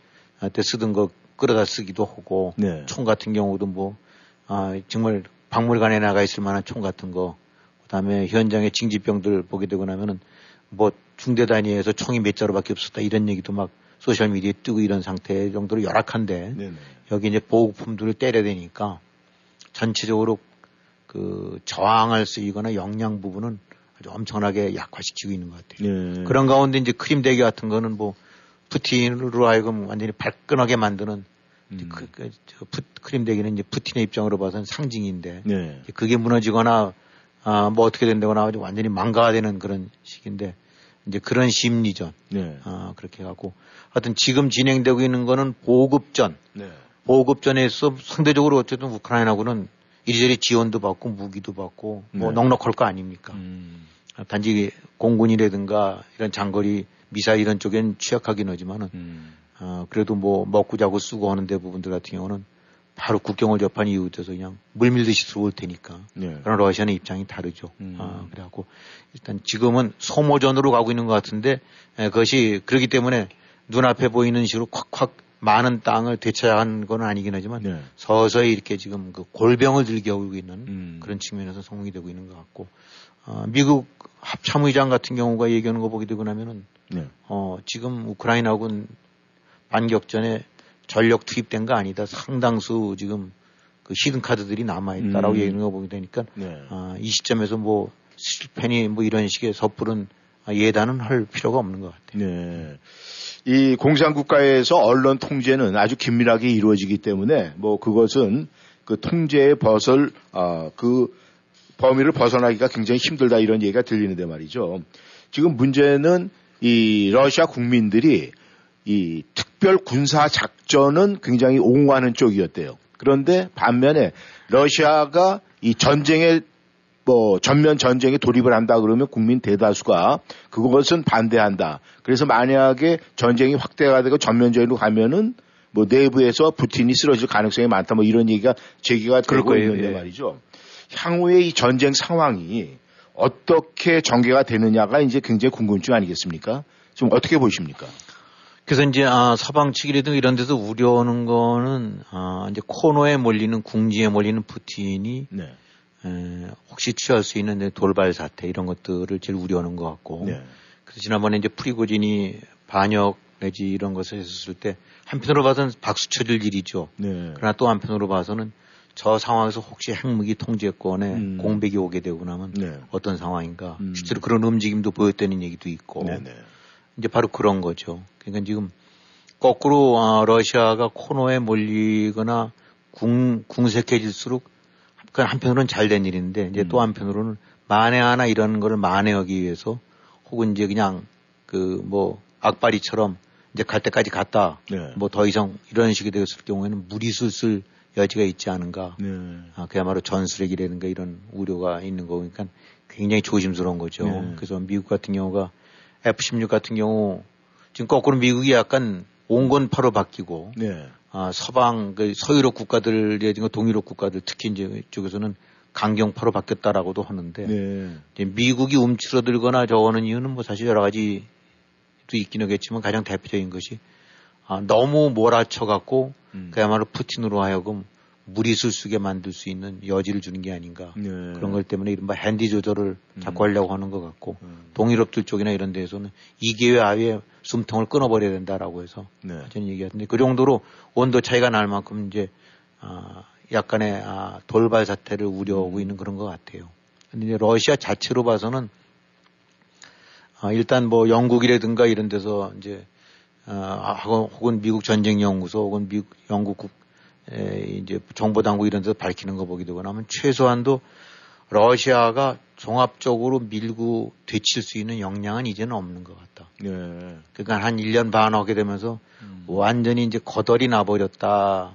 때 쓰던 거 끌어다 쓰기도 하고 네. 총 같은 경우도 뭐 아, 정말 박물관에 나가 있을 만한 총 같은 거 그다음에 현장에 징집병들 보게 되고 나면은 뭐 중대 단위에서 총이 몇 자루밖에 없었다 이런 얘기도 막 소셜 미디어에 뜨고 이런 상태 정도로 열악한데 네네. 여기 이제 보급품들을 때려야 되니까 전체적으로 그 저항할 수 있거나 역량 부분은 아주 엄청나게 약화시키고 있는 것 같아요. 예. 그런 가운데 이제 크림 대교 같은 거는 뭐 푸틴으로 하여금 완전히 발끈하게 만드는 음. 그, 그, 저 푸, 크림 대교는 이제 푸틴의 입장으로 봐서는 상징인데 네. 그게 무너지거나 아, 뭐 어떻게 된다거나 아주 완전히 망가가 되는 그런 식인데 이제 그런 심리전 네. 아, 그렇게 하고 하여튼 지금 진행되고 있는 거는 보급전 네. 보급전에서 상대적으로 어쨌든 우크라이나군은 이리저리 지원도 받고 무기도 받고 뭐 네. 넉넉할 거 아닙니까? 음. 단지 공군이라든가 이런 장거리 미사일 이런 쪽엔 취약하긴 하지만은 음. 어, 그래도 뭐 먹고 자고 쓰고 하는 데 부분들 같은 경우는 바로 국경을 접한 이웃에서 그냥 물밀듯이 들어올 테니까. 네. 그런 러시아는 입장이 다르죠. 음. 아, 그래갖고 일단 지금은 소모전으로 가고 있는 것 같은데 에, 그것이 그렇기 때문에 눈앞에 보이는 식으로 콱콱 많은 땅을 되찾아간 건 아니긴 하지만 네. 서서히 이렇게 지금 그 골병을 들게 오고 있는 음. 그런 측면에서 성공이 되고 있는 것 같고 어, 미국 합참의장 같은 경우가 얘기하는 거 보게 되고 나면은 네. 어, 지금 우크라이나군 반격전에 전력 투입된 거 아니다. 상당수 지금 그 히든 카드들이 남아있다라고 음. 얘기하는 거 보게 되니까 네. 아, 이 시점에서 뭐 실패니 뭐 이런 식의 섣부른 아, 예단은 할 필요가 없는 것 같아요. 네. 이 공산국가에서 언론 통제는 아주 긴밀하게 이루어지기 때문에 뭐 그것은 그 통제의 벗을 아, 그 범위를 벗어나기가 굉장히 힘들다 이런 얘기가 들리는데 말이죠. 지금 문제는 이 러시아 국민들이 이 특별 군사 작전은 굉장히 옹호하는 쪽이었대요. 그런데 반면에 러시아가 이 전쟁에 뭐 전면 전쟁에 돌입을 한다 그러면 국민 대다수가 그것은 반대한다. 그래서 만약에 전쟁이 확대가 되고 전면전으로 가면은 뭐 내부에서 푸틴이 쓰러질 가능성이 많다. 뭐 이런 얘기가 제기가 되고 거예요. 있는데 예. 말이죠. 향후의 이 전쟁 상황이 어떻게 전개가 되느냐가 이제 굉장히 궁금증 아니겠습니까? 좀 어떻게 보십니까? 그래서 이제 아, 서방 측이라든 이런 데서 우려하는 거는 아, 이제 코너에 몰리는 궁지에 몰리는 푸틴이 네. 에, 혹시 취할 수 있는 돌발 사태 이런 것들을 제일 우려하는 것 같고 네. 그래서 지난번에 이제 프리고진이 반역 내지 이런 것을 했었을 때 한편으로 봐서는 박수 쳐줄 일이죠. 네. 그러나 또 한편으로 봐서는 저 상황에서 혹시 핵무기 통제권에 음. 공백이 오게 되고 나면 네. 어떤 상황인가 음. 실제로 그런 움직임도 보였다는 얘기도 있고 네. 네. 이제 바로 그런 거죠. 그러니까 지금 거꾸로 아, 러시아가 코너에 몰리거나 궁, 궁색해질수록 그 한편으로는 잘 된 일인데 이제 음. 또 한편으로는 만에 하나 이런 거를 만회하기 위해서 혹은 이제 그냥 그 뭐 악바리처럼 이제 갈 때까지 갔다 네. 뭐더 이상 이런 식이 되었을 경우에는 무리수 쓸 여지가 있지 않은가 네. 아, 그야말로 전술핵이라든가 이런 우려가 있는 거니까 굉장히 조심스러운 거죠. 네. 그래서 미국 같은 경우가 F-16 같은 경우 지금 거꾸로 미국이 약간 온건파로 바뀌고 네. 아, 서방 그 서유럽 국가들 예전 동유럽 국가들 특히 이제 쪽에서는 강경파로 바뀌었다라고도 하는데 네. 미국이 움츠러들거나 저거는 이유는 뭐 사실 여러 가지도 있긴 하겠지만 가장 대표적인 것이 아, 너무 몰아쳐 갖고 음. 그야말로 푸틴으로 하여금 무리수 쓰게 만들 수 있는 여지를 주는 게 아닌가 네. 그런 것 때문에 이른바 핸디 조절을 자꾸 하려고 하는 것 같고 음. 동유럽들 쪽이나 이런 데에서는 이 기회에 아예 숨통을 끊어버려야 된다라고 해서 네. 하는 얘기 같은데 그 정도로 온도 차이가 날 만큼 이제 아, 약간의 아, 돌발 사태를 우려하고 있는 그런 것 같아요. 근데 이제 러시아 자체로 봐서는 아, 일단 뭐 영국이라든가 이런 데서 이제 아, 혹은- 미국 전쟁 연구소 혹은 미국 영국 에, 이제 정보당국 이런 데서 밝히는 거 보게 되거나 하면 최소한도 러시아가 종합적으로 밀고 되칠 수 있는 역량은 이제는 없는 것 같다. 네. 그러니까 한 1년 반 하게 되면서 완전히 이제 거덜이 나버렸다.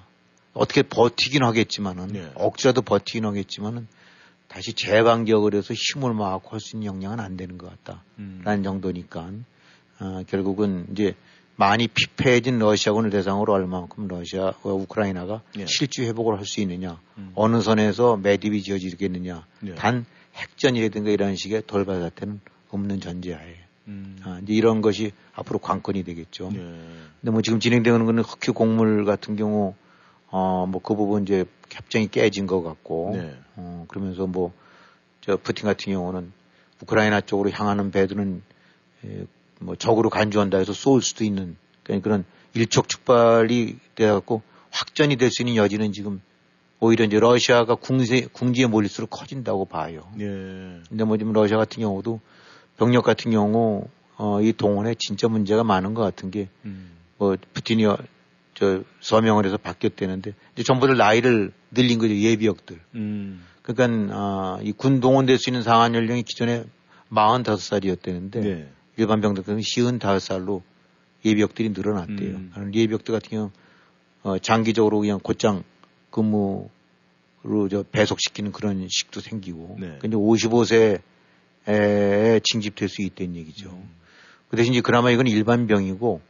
어떻게 버티긴 하겠지만은, 네. 억지라도 버티긴 하겠지만은, 다시 재반격을 해서 힘을 모아고 할수 있는 역량은 안 되는 것 같다. 음. 라는 정도니까, 어, 결국은 이제 많이 피폐해진 러시아군을 대상으로 얼마만큼 러시아, 어, 우크라이나가 예. 실주 회복을 할 수 있느냐, 음. 어느 선에서 매듭이 지어지겠느냐, 네. 단 핵전이라든가 이런 식의 돌발 사태는 없는 전제하에 음. 아, 이제 이런 것이 앞으로 관건이 되겠죠. 네. 근데 뭐 지금 진행되는 거는 흑해 곡물 같은 경우 어 뭐 그 부분 이제 협정이 깨진 것 같고 네. 어 그러면서 뭐 저 푸틴 같은 경우는 우크라이나 쪽으로 향하는 배들은 에, 뭐 적으로 간주한다 해서 쏠 수도 있는 그런 그런 일촉즉발이 돼갖고 확전이 될 수 있는 여지는 지금 오히려 이제 러시아가 궁세, 궁지에 몰릴수록 커진다고 봐요. 네. 근데 뭐 지금 러시아 같은 경우도 병력 같은 경우 어, 이 동원에 진짜 문제가 많은 것 같은 게 음. 뭐 푸틴이 어, 저 서명을 해서 바뀌었대는데 이제 전부들 나이를 늘린 거죠 예비역들. 음. 그러니까 아, 이군 동원될 수 있는 상한 연령이 기존에 45살이었대는데 네. 일반 병들은 55살로 예비역들이 늘어났대요. 음. 예비역들 같은 경우 어, 장기적으로 그냥 곧장 근무로 저 배속시키는 그런 식도 생기고. 네. 근데 55세에 징집될 수 있다는 얘기죠. 음. 그 대신 이제 그나마 이건 일반 병이고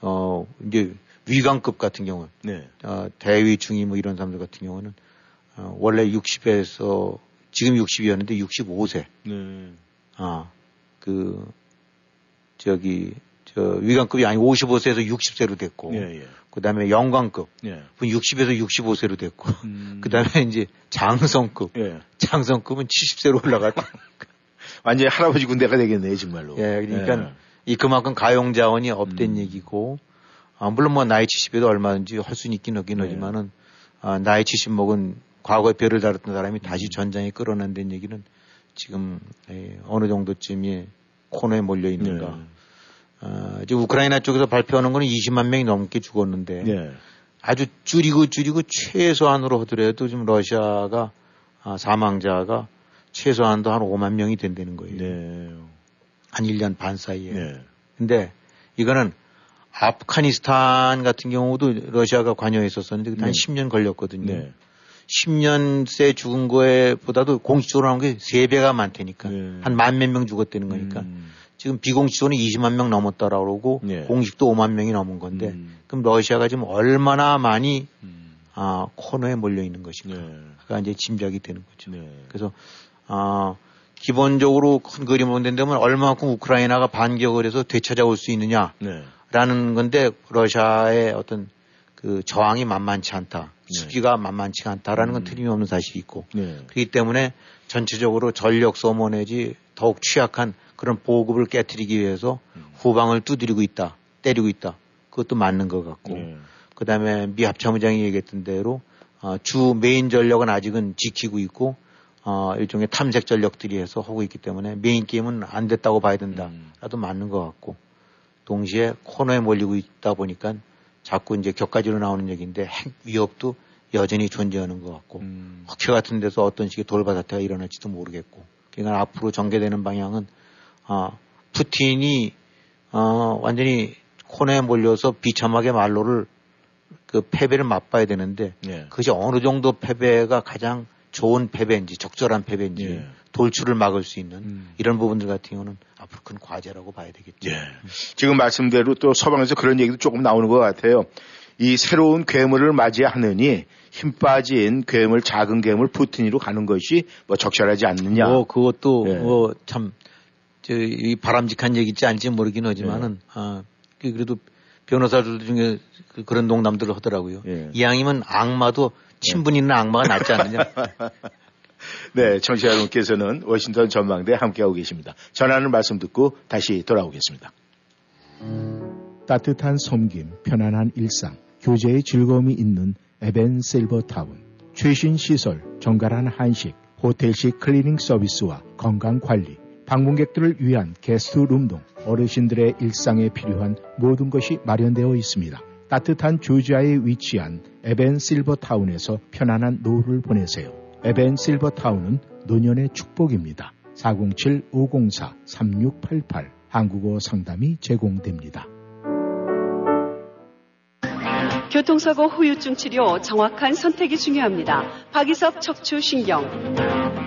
어 이제 위관급 같은 경우 네. 어, 대위 중위 뭐 이런 사람들 같은 경우는 어, 원래 60에서 지금 60이었는데 65세 네. 아, 그, 저기, 저, 위관급이 아니 55세에서 60세로 됐고, 예, 예. 그 다음에 영관급, 예. 60에서 65세로 됐고, 음. 그 다음에 이제 장성급, 예. 장성급은 70세로 올라갔고, 완전히 할아버지 군대가 되겠네, 정말로. 예, 그러니까 이 그만큼 가용 자원이 없된 음. 얘기고, 아, 물론 뭐 나이 70에도 얼마든지 할 수는 있긴 하긴 네. 하지만은, 아, 나이 70 먹은 과거에 별을 달았던 사람이 음. 다시 전장에 끌어낸다는 얘기는 지금 예, 어느 정도쯤이 코너에 몰려 있는가. 네. 아, 이제 우크라이나 쪽에서 발표하는 거는 20만 명이 넘게 죽었는데 네. 아주 줄이고 줄이고 최소한으로 하더라도 지금 러시아가 아, 사망자가 최소한도 한 5만 명이 된다는 거예요. 네. 한 1년 반 사이에. 네. 근데 이거는 아프가니스탄 같은 경우도 러시아가 관여했었었는데 그때 한 네. 10년 걸렸거든요. 네. 10년째 죽은 거에 보다도 공식적으로 하는 게 3배가 많다니까. 네. 한만 몇 명 죽었다는 거니까. 음. 지금 비공식적으로는 20만 명 넘었다라고 그러고 네. 공식도 5만 명이 넘은 건데 음. 그럼 러시아가 지금 얼마나 많이 음. 아, 코너에 몰려 있는 것인가. 네. 가 이제 짐작이 되는 거죠. 네. 그래서 아, 기본적으로 큰 그림을 본다면 얼마만큼 우크라이나가 반격을 해서 되찾아올 수 있느냐. 네. 라는 건데 러시아의 어떤 그 저항이 만만치 않다. 네. 수비가 만만치 않다라는 건 음. 틀림없는 사실이 있고 네. 그렇기 때문에 전체적으로 전력 소모 내지 더욱 취약한 그런 보급을 깨뜨리기 위해서 음. 후방을 두드리고 있다. 때리고 있다. 그것도 맞는 것 같고 네. 그 다음에 미 합참의장이 얘기했던 대로 어, 주 메인 전력은 아직은 지키고 있고 어, 일종의 탐색 전력들이 해서 하고 있기 때문에 메인 게임은 안 됐다고 봐야 된다. 음. 라도 맞는 것 같고 동시에 코너에 몰리고 있다 보니까 자꾸 이제 곁가지로 나오는 얘기인데 핵 위협도 여전히 존재하는 것 같고 음. 흑해 같은 데서 어떤 식의 돌발 사태가 일어날지도 모르겠고 그러니까 앞으로 전개되는 방향은 아 푸틴이 어 완전히 코너에 몰려서 비참하게 말로를 그 패배를 맛봐야 되는데 네. 그것이 어느 정도 패배가 가장 좋은 배배인지 적절한 배배인지 예. 돌출을 막을 수 있는 음. 이런 부분들 같은 경우는 앞으로 큰 과제라고 봐야 되겠죠. 예. 지금 말씀대로 또 서방에서 그런 얘기도 조금 나오는 것 같아요. 이 새로운 괴물을 맞이하느니 힘 빠진 괴물, 작은 괴물 푸틴으로 가는 것이 뭐 적절하지 않느냐. 뭐 그것도 예. 뭐참 이 바람직한 얘기지 않지 모르긴 하지만은 예. 아 그- 그래도 변호사들 중에 그- 그런 농담들을 하더라고요. 예. 이왕이면 악마도 친분 있는 악마가 낫지 않느냐. 네, 청취자 여러분께서는 워싱턴 전망대 함께하고 계십니다. 전하는 말씀 듣고 다시 돌아오겠습니다. 따뜻한 섬김, 편안한 일상, 교제의 즐거움이 있는 에벤 실버 타운. 최신 시설, 정갈한 한식, 호텔식 클리닝 서비스와 건강 관리, 방문객들을 위한 guest room 등 어르신들의 일상에 필요한 모든 것이 마련되어 있습니다. 따뜻한 조지아에 위치한 에벤 실버타운에서 편안한 노후를 보내세요. 에벤 실버타운은 노년의 축복입니다. 407-504-3688 한국어 상담이 제공됩니다. 교통사고 후유증 치료 정확한 선택이 중요합니다. 박이섭 척추신경.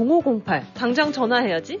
703-206-0508. 당장 전화해야지.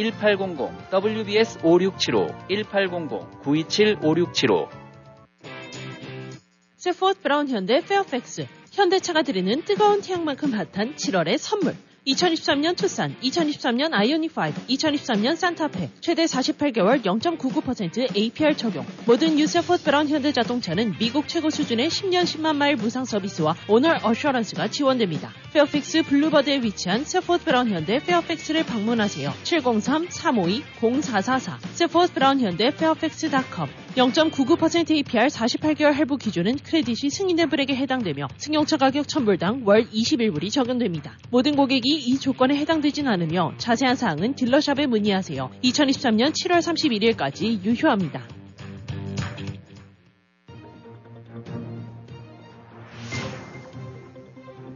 1800 WBS 5675 1800 927 5675 Safford Brown 현대 페어팩스. 현대차가 드리는 뜨거운 태양만큼 핫한 7월의 선물. 2023년 투싼, 2023년 아이오닉 5, 2023년 산타페, 최대 48개월 0.99% APR 적용. 모든 유 Safford Brown 현대 자동차는 미국 최고 수준의 10년 10만 마일 무상 서비스와 Owner Assurance가 지원됩니다. 페어팩스 블루버드에 위치한 Safford Brown 현대 페어팩스를 방문하세요. 703-352-0444 Safford Brown 현대 페어팩스.com 0.99% APR 48개월 할부 기준은 크레딧이 승인된 불에게 해당되며 승용차 가격 1000불당 월 21불이 적용됩니다. 모든 고객이 이 조건에 해당되진 않으며 자세한 사항은 딜러샵에 문의하세요. 2023년 7월 31일까지 유효합니다.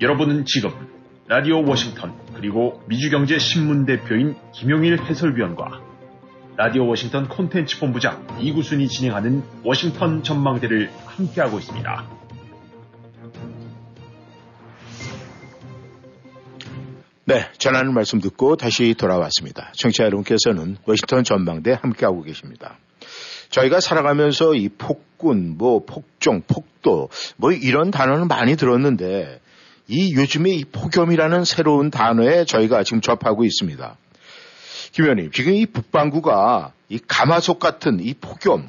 여러분은 지금 라디오 워싱턴 그리고 미주경제 신문 대표인 김용일 해설위원과 라디오 워싱턴 콘텐츠 본부장 이구순이 진행하는 워싱턴 전망대를 함께하고 있습니다. 네, 전하는 말씀 듣고 다시 돌아왔습니다. 청취자 여러분께서는 워싱턴 전망대 함께하고 계십니다. 저희가 살아가면서 이 폭군, 뭐 폭종, 폭도, 뭐 이런 단어는 많이 들었는데 이 요즘에 이 폭염이라는 새로운 단어에 저희가 지금 접하고 있습니다. 김 의원님, 지금 이 북반구가 이 가마솥 같은 이 폭염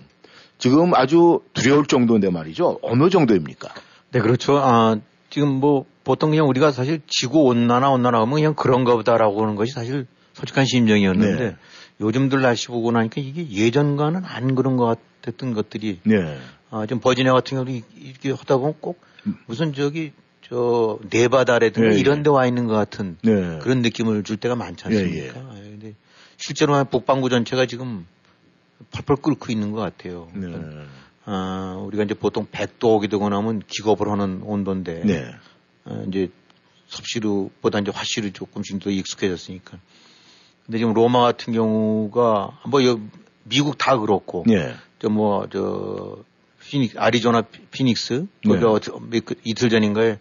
지금 아주 두려울 정도인데 말이죠. 어느 정도입니까? 네, 그렇죠. 아, 지금 뭐 보통 그냥 우리가 사실 지구 온난화 온난화 하면 그냥 그런가 보다라고 하는 것이 사실 솔직한 심정이었는데 네. 요즘들 날씨 보고 나니까 이게 예전과는 안 그런 것 같았던 것들이 네. 아, 좀 버지니아 같은 경우도 이- 이렇게 하다 보면 꼭 무슨 저기 저 네바다라든가 예, 예. 이런 데 와 있는 것 같은 네. 그런 느낌을 줄 때가 많지 않습니까? 예, 근데 실제로 북반구 전체가 지금 펄펄 끓고 있는 것 같아요. 네. 아, 우리가 이제 보통 100도 오게 되고 나면 기겁을 하는 온도인데 네. 어, 이제 섭씨루보다 이제 화씨루 조금씩 더 익숙해졌으니까 근데 지금 로마 같은 경우가 뭐 여, 미국 다 그렇고 예. 저뭐저 피닉 아리조나 피- 피닉스 네. 거기가 어쩌- 몇- 그 이틀 전인가에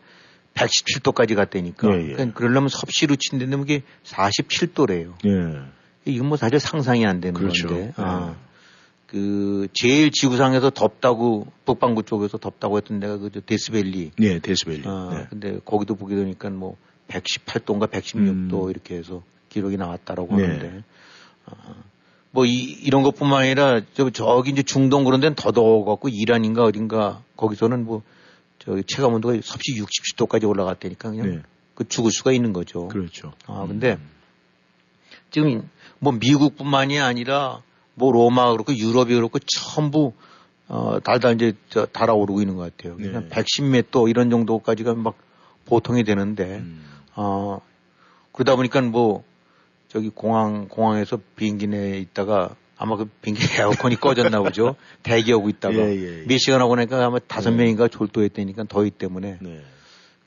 117도까지 갔다니까. 예, 예. 그러니까 그러려면 섭씨로 친다는데 그게 47도래요. 예. 이건 뭐 사실 상상이 안 되는 그렇죠. 건데. 예. 아, 그 제일 지구상에서 덥다고 북반구 쪽에서 덥다고 했던 데가 그 데스밸리. 예, 데스밸리. 아, 네. 근데 거기도 보게 되니까 뭐 118도인가 116도 음. 이렇게 해서 기록이 나왔다라고 네. 하는데. 아, 뭐 이, 이런 것뿐만 아니라 저 저기 이제 중동 그런 데는 더 더워갖고 이란인가 어딘가 거기서는 뭐 저기 체감 온도가 섭씨 60도까지 올라갔다니까 그냥 네. 그 죽을 수가 있는 거죠. 그렇죠. 아, 근데 지금 뭐 미국뿐만이 아니라 뭐 로마 그렇고 유럽이 그렇고 전부 어 달달 이제 저 달아오르고 있는 것 같아요. 네. 그냥 110몇 도 이런 정도까지가 막 보통이 되는데 음. 어 그러다 보니까 뭐 저기 공항 공항에서 비행기 내에 있다가 아마 그 비행기 에어컨이 꺼졌나 보죠. 대기하고 있다가 예, 예, 예. 몇 시간 하고 나니까 아마 다섯 네. 명인가 졸도했다니까 더위 때문에 네.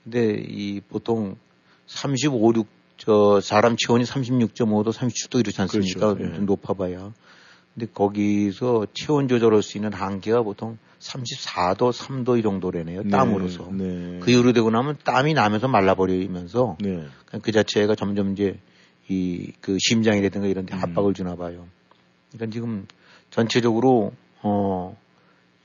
근데 이 보통 35, 6, 저 사람 체온이 36.5도, 37도 이렇지 않습니까? 그렇죠. 예. 좀 높아봐야. 근데 거기서 체온 조절할 수 있는 한계가 보통 34도, 3도 이 정도래네요. 땀으로서. 네. 그 이후로 되고 나면 땀이 나면서 말라버리면서 네. 그 자체가 점점 이제 이 그 심장이라든가 이런 데 음. 압박을 주나 봐요. 그러니까 지금 전체적으로 어,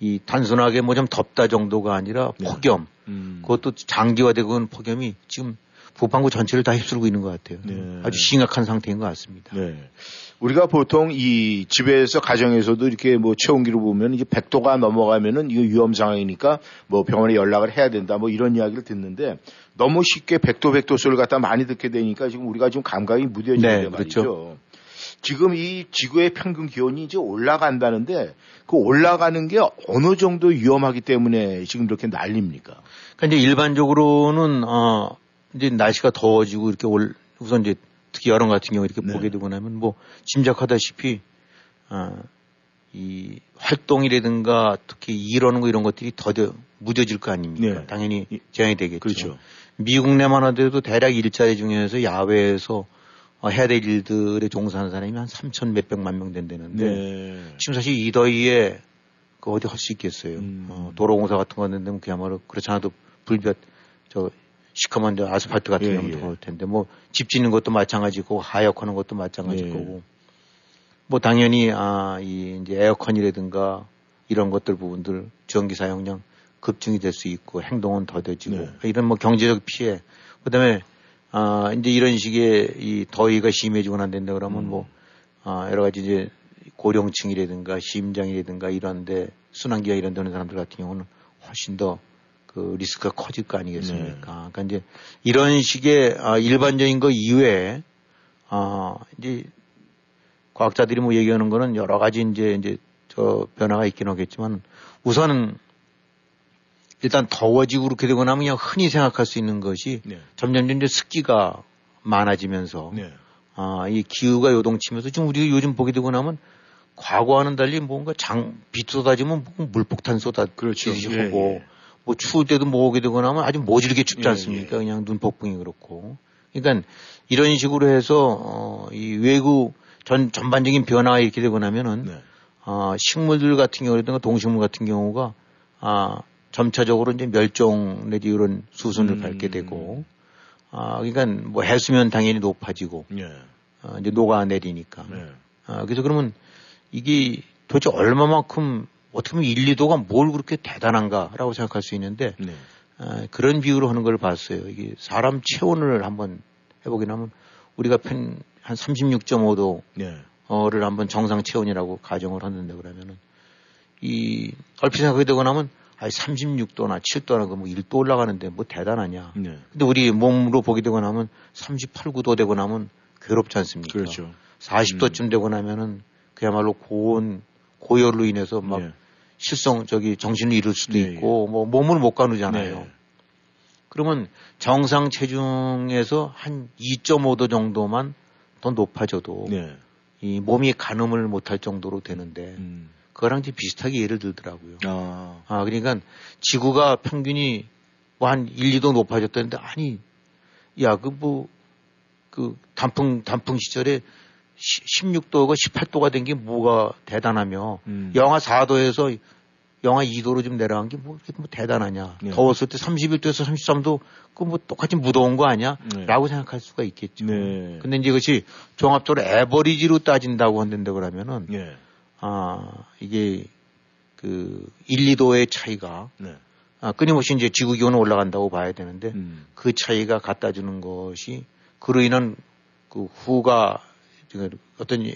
이 단순하게 뭐 좀 덥다 정도가 아니라 네. 폭염, 음. 그것도 장기화되고 있는 폭염이 지금 북반구 전체를 다 휩쓸고 있는 것 같아요. 네. 아주 심각한 상태인 것 같습니다. 네. 우리가 보통 이 집에서 가정에서도 이렇게 뭐 체온기를 보면 이제 100도가 넘어가면은 이거 위험 상황이니까 뭐 병원에 연락을 해야 된다 뭐 이런 이야기를 듣는데 너무 쉽게 100도 100도 소리를 갖다 많이 듣게 되니까 지금 우리가 지금 감각이 무뎌지는데 네, 말이죠. 그렇죠. 지금 이 지구의 평균 기온이 이제 올라간다는데 그 올라가는 게 어느 정도 위험하기 때문에 지금 이렇게 난립니까? 그러니까 이제 일반적으로는 어 이제 날씨가 더워지고 이렇게 올 우선 이제 특히 여름 같은 경우 이렇게 네. 보게 되고 나면 뭐 짐작하다시피 어이 활동이라든가 특히 일하는 거 이런 것들이 더뎌 무뎌질 거 아닙니까? 네. 당연히 제한이 되겠죠. 그렇죠. 미국 내만 하더라도 대략 일자리 중에서 야외에서 어, 해야 될 일들에 종사하는 사람이 한 3천 몇백만 명 된다는데 네. 지금 사실 이 더위에 그 어디 할 수 있겠어요. 음. 어, 도로공사 같은 거 하는데 그야말로 그렇지 않아도 불볕 저 시커먼 저 아스팔트 같은 예, 경우는 예. 더울 텐데 뭐 집 짓는 것도 마찬가지고 하역하는 것도 마찬가지일 예. 거고 뭐 당연히 아 이 이제 에어컨이라든가 이런 것들 부분들 전기 사용량 급증이 될 수 있고 행동은 더뎌지고 네. 이런 뭐 경제적 피해 그다음에 아 이제 이런 식의 이 더위가 심해지고 난 된다 그러면 음. 뭐 아, 여러 가지 이제 고령층이라든가 심장이라든가 이런데 순환기가 이런 데는 사람들 같은 경우는 훨씬 더 그 리스크가 커질 거 아니겠습니까? 네. 그러니까 이제 이런 식의 아, 일반적인 거 이외에 아 이제 과학자들이 뭐 얘기하는 거는 여러 가지 이제 이제 저 변화가 있긴 하겠지만 우선은 일단 더워지고 그렇게 되고 나면 그냥 흔히 생각할 수 있는 것이 네. 점점 이제 습기가 많아지면서 네. 아, 이 기후가 요동치면서 지금 우리가 요즘 보게 되고 나면 과거와는 달리 뭔가 장, 비 쏟아지면 뭐 물폭탄 쏟아 그렇죠. 예, 예. 뭐 추울 때도 뭐 오게 되고 나면 아주 모질게 춥지 예, 않습니까? 예. 그냥 눈 폭풍이 그렇고. 그러니까 이런 식으로 해서 어, 이 외국 전 전반적인 변화가 이렇게 되고 나면은 네. 아, 식물들 같은 경우라든가 동식물 같은 경우가 아, 점차적으로 이제 멸종 내지 이런 수순을 음. 밟게 되고 아, 그러니까 뭐 해수면 당연히 높아지고 네. 아, 이제 녹아내리니까. 네. 아, 그래서 그러면 이게 도대체 얼마만큼 어떻게 보면 1, 2도가 뭘 그렇게 대단한가라고 생각할 수 있는데 네. 아, 그런 비유로 하는 걸 봤어요. 이게 사람 체온을 한번 해보긴 하면 우리가 편, 한 36.5도 네. 어를 한번 정상 체온이라고 가정을 하는데 그러면은 이 얼핏 생각하게 되고 나면 아이 36도나 7도나 그뭐 1도 올라가는데 뭐 대단하냐. 네. 근데 우리 몸으로 보게 되고 나면 38, 9도 되고 나면 괴롭지 않습니까? 그렇죠. 40도쯤 되고 나면은 그야말로 고온 고열로 인해서 막 네. 실성 저기 정신을 잃을 수도 네, 있고 뭐 몸을 못 가누잖아요. 네. 그러면 정상 체중에서 한 2.5도 정도만 더 높아져도 네. 이 몸이 가늠을 못할 정도로 되는데 음. 그거랑 이제 비슷하게 예를 들더라고요. 아. 아 그러니까 지구가 평균이 뭐 한 1, 2도 높아졌다는데 아니 야 그 뭐그 단풍 단풍 시절에 16도가 18도가 된 게 뭐가 대단하며 음. 영하 4도에서 영하 2도로 좀 내려간 게 뭐, 뭐 대단하냐. 네. 더웠을 때 31도에서 33도 그 뭐 똑같이 무더운 거 아니야? 네. 라고 생각할 수가 있겠죠. 네. 근데 이제 그것이 종합적으로 에버리지로 따진다고 한다고 그러면은 예. 아, 이게 그 1, 2도의 차이가 네. 아, 끊임없이 이제 지구 기온은 올라간다고 봐야 되는데 음. 그 차이가 갖다 주는 것이 그로 인한 그 후가 그 어떤 이-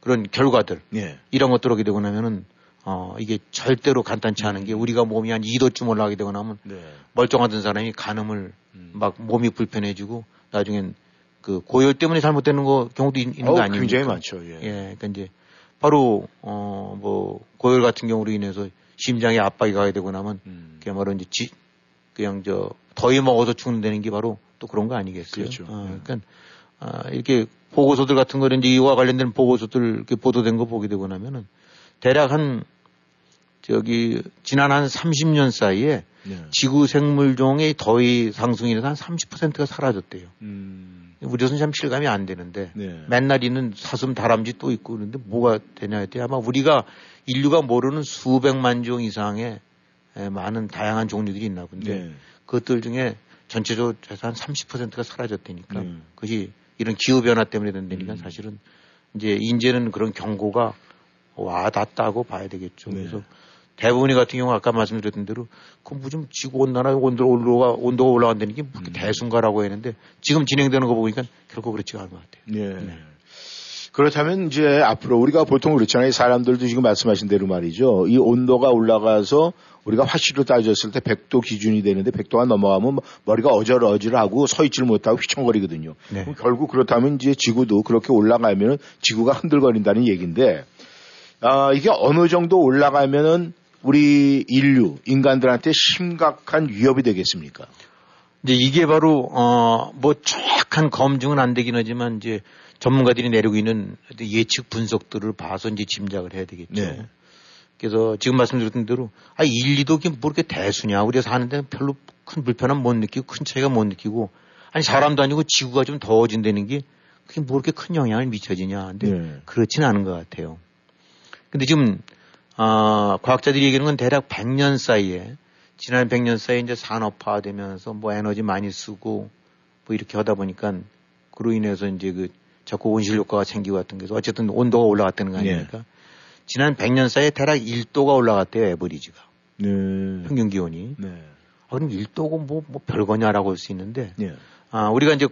그런 결과들 예. 이런 것들 오게 되고 나면은 어 이게 절대로 간단치 않은 게 우리가 몸이 한 2도쯤 올라가게 되고 나면 네. 멀쩡하던 사람이 간음을 음. 막 몸이 불편해지고 나중엔 그 고열 때문에 잘못되는 거 경우도 있, 는 어우, 거 아닙니까? 굉장히 많죠. 예. 예, 그러니까 이제 바로 어 뭐 고열 같은 경우로 인해서 심장에 압박이 가게 되고 나면 음. 그야말로 이제 지, 그냥 저 더위 먹어서 죽는다는 게 바로 또 그런 거 아니겠어요? 그렇죠. 어, 예. 그러니까 아, 이렇게 보고서들 같은 거는 이제 이와 관련된 보고서들 이렇게 보도된 거 보게 되고 나면은 대략 한 저기 지난 한 30년 사이에 네. 지구 생물종의 더위 상승 인해서 한 30%가 사라졌대요. 음. 우리로서는 참 실감이 안 되는데 네. 맨날 있는 사슴 다람쥐 또 있고 그런데 뭐가 되냐 했더니 아마 우리가 인류가 모르는 수백만 종 이상의 에, 많은 다양한 종류들이 있나 본데 네. 그것들 중에 전체적으로 해서 한 30%가 사라졌다니까 네. 그것이 이런 기후 변화 때문에 된다니까 음. 사실은 이제 이제는 그런 경고가 와 닿다고 봐야 되겠죠. 네. 그래서 대부분이 같은 경우 아까 말씀드렸던 대로 그뭐좀 지구 온난화 온도 올라가 온도가 올라간다는 게 음. 뭐 대순가라고 했는데 지금 진행되는 거 보니까 결코 그렇지가 않은 것 같아요. 예. 네. 그렇다면 이제 앞으로 우리가 보통 그렇잖아요. 사람들도 지금 말씀하신 대로 말이죠. 이 온도가 올라가서 우리가 화씨로 따졌을 때 100도 기준이 되는데 100도가 넘어가면 뭐 머리가 어질어질하고 서 있지를 못하고 휘청거리거든요. 네. 결국 그렇다면 이제 지구도 그렇게 올라가면 지구가 흔들거린다는 얘기인데 아, 이게 어느 정도 올라가면은 우리 인류, 인간들한테 심각한 위협이 되겠습니까? 이제 이게 바로 어뭐 정확한 검증은 안 되긴 하지만 이제 전문가들이 내리고 있는 예측 분석들을 봐서 이제 짐작을 해야 되겠죠. 네. 그래서 지금 말씀드렸던 대로 아 1, 2도 이게 뭐 이렇게 대수냐 우리가 사는 데는 별로 큰 불편함 못 느끼고 큰 차이가 못 느끼고 아니 사람도 아니고 지구가 좀 더워진다는 게 그게 뭐 이렇게 큰 영향을 미쳐지냐 근데 네. 그렇지는 않은 것 같아요. 근데 지금 아 과학자들이 얘기하는 건 대략 100년 사이에 지난 100년 사이에 이제 산업화되면서 뭐 에너지 많이 쓰고 뭐 이렇게 하다 보니까 그로 인해서 이제 그 자꾸 온실 효과가 생기고 같은 게서 어쨌든 온도가 올라갔다는 거 아닙니까? 지난 100년 사이에 대략 1도가 올라갔대요, 에버리지가. 네. 평균 기온이. 네. 아, 그럼 1도고 뭐, 뭐 별거냐라고 할 수 있는데, 네. 아, 우리가 이제